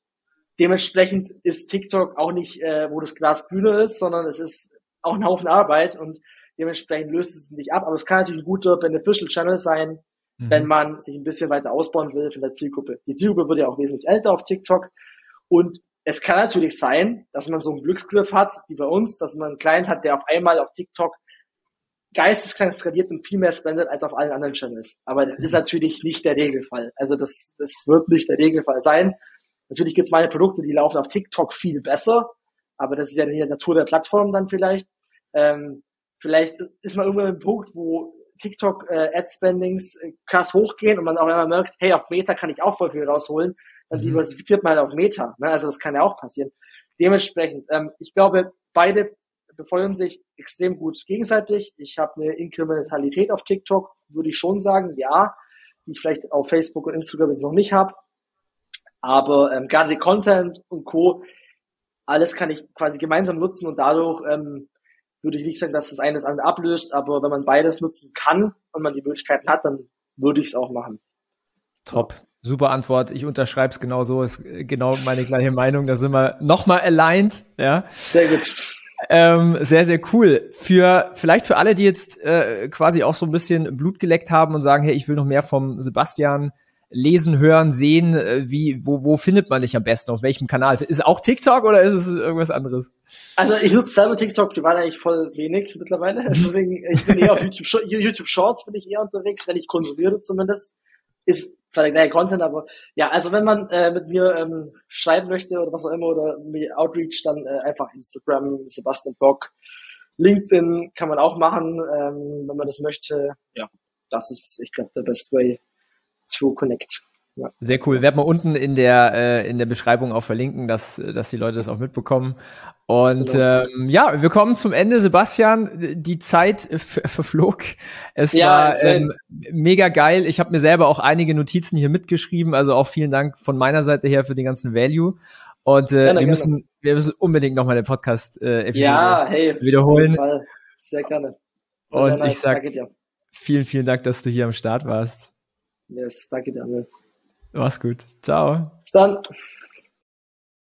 dementsprechend ist TikTok auch nicht, äh, wo das Glas grüner ist, sondern es ist auch ein Haufen Arbeit und dementsprechend löst es nicht ab. Aber es kann natürlich ein guter Beneficial Channel sein, mhm. wenn man sich ein bisschen weiter ausbauen will von der Zielgruppe. Die Zielgruppe wird ja auch wesentlich älter auf TikTok und es kann natürlich sein, dass man so einen Glücksgriff hat, wie bei uns, dass man einen Client hat, der auf einmal auf TikTok geisteskrank skaliert und viel mehr spendet als auf allen anderen Channels. Aber das ist mhm. natürlich nicht der Regelfall. Also das, das wird nicht der Regelfall sein. Natürlich gibt es meine Produkte, die laufen auf TikTok viel besser, aber das ist ja nicht der Natur der Plattform dann vielleicht. Ähm, vielleicht ist man irgendwann ein Punkt, wo TikTok äh, Ad-Spendings äh, krass hochgehen und man auch immer merkt, hey, auf Meta kann ich auch voll viel rausholen. Dann mhm. diversifiziert man halt auf Meta. Ne? Also das kann ja auch passieren. Dementsprechend, ähm, ich glaube, beide befeuern sich extrem gut gegenseitig. Ich habe eine Inkrementalität auf TikTok, würde ich schon sagen, ja, die ich vielleicht auf Facebook und Instagram jetzt noch nicht habe. Aber ähm, gerade Content und Co., alles kann ich quasi gemeinsam nutzen und dadurch ähm, würde ich nicht sagen, dass das eine das andere ablöst, aber wenn man beides nutzen kann und man die Möglichkeiten hat, dann würde ich es auch machen. Top. Super Antwort. Ich unterschreibe es genau so. Ist genau meine gleiche Meinung. Da sind wir nochmal aligned. Ja. Sehr gut. Ähm, sehr, sehr cool. Für vielleicht für alle, die jetzt äh, quasi auch so ein bisschen Blut geleckt haben und sagen, hey, ich will noch mehr vom Sebastian lesen, hören, sehen, äh, wie, wo, wo findet man dich am besten? Auf welchem Kanal? Ist es auch TikTok oder ist es irgendwas anderes? Also ich nutze selber TikTok die war eigentlich voll wenig mittlerweile. Deswegen, ich bin eher auf YouTube, YouTube Shorts bin ich eher unterwegs, wenn ich konsumiere zumindest. Ist zwar der gleiche Content, aber ja, also wenn man äh, mit mir ähm, schreiben möchte oder was auch immer oder mir Outreach, dann äh, einfach Instagram, Sebastian Bock, LinkedIn kann man auch machen, ähm, wenn man das möchte. Ja, das ist, ich glaube, der best way to connect. Ja. Sehr cool. Werden wir unten in der äh, in der Beschreibung auch verlinken, dass dass die Leute das auch mitbekommen. Und genau. ähm, ja, wir kommen zum Ende, Sebastian. Die Zeit verflog. Es ja, war ähm, mega geil. Ich habe mir selber auch einige Notizen hier mitgeschrieben. Also auch vielen Dank von meiner Seite her für den ganzen Value. Und äh, gerne, wir müssen wir müssen unbedingt noch mal den Podcast äh, ja, hey, wiederholen. Sehr gerne. Und nice. ich sag vielen vielen Dank, dass du hier am Start warst. Yes, danke dir. Mach's gut. Ciao. Bis dann.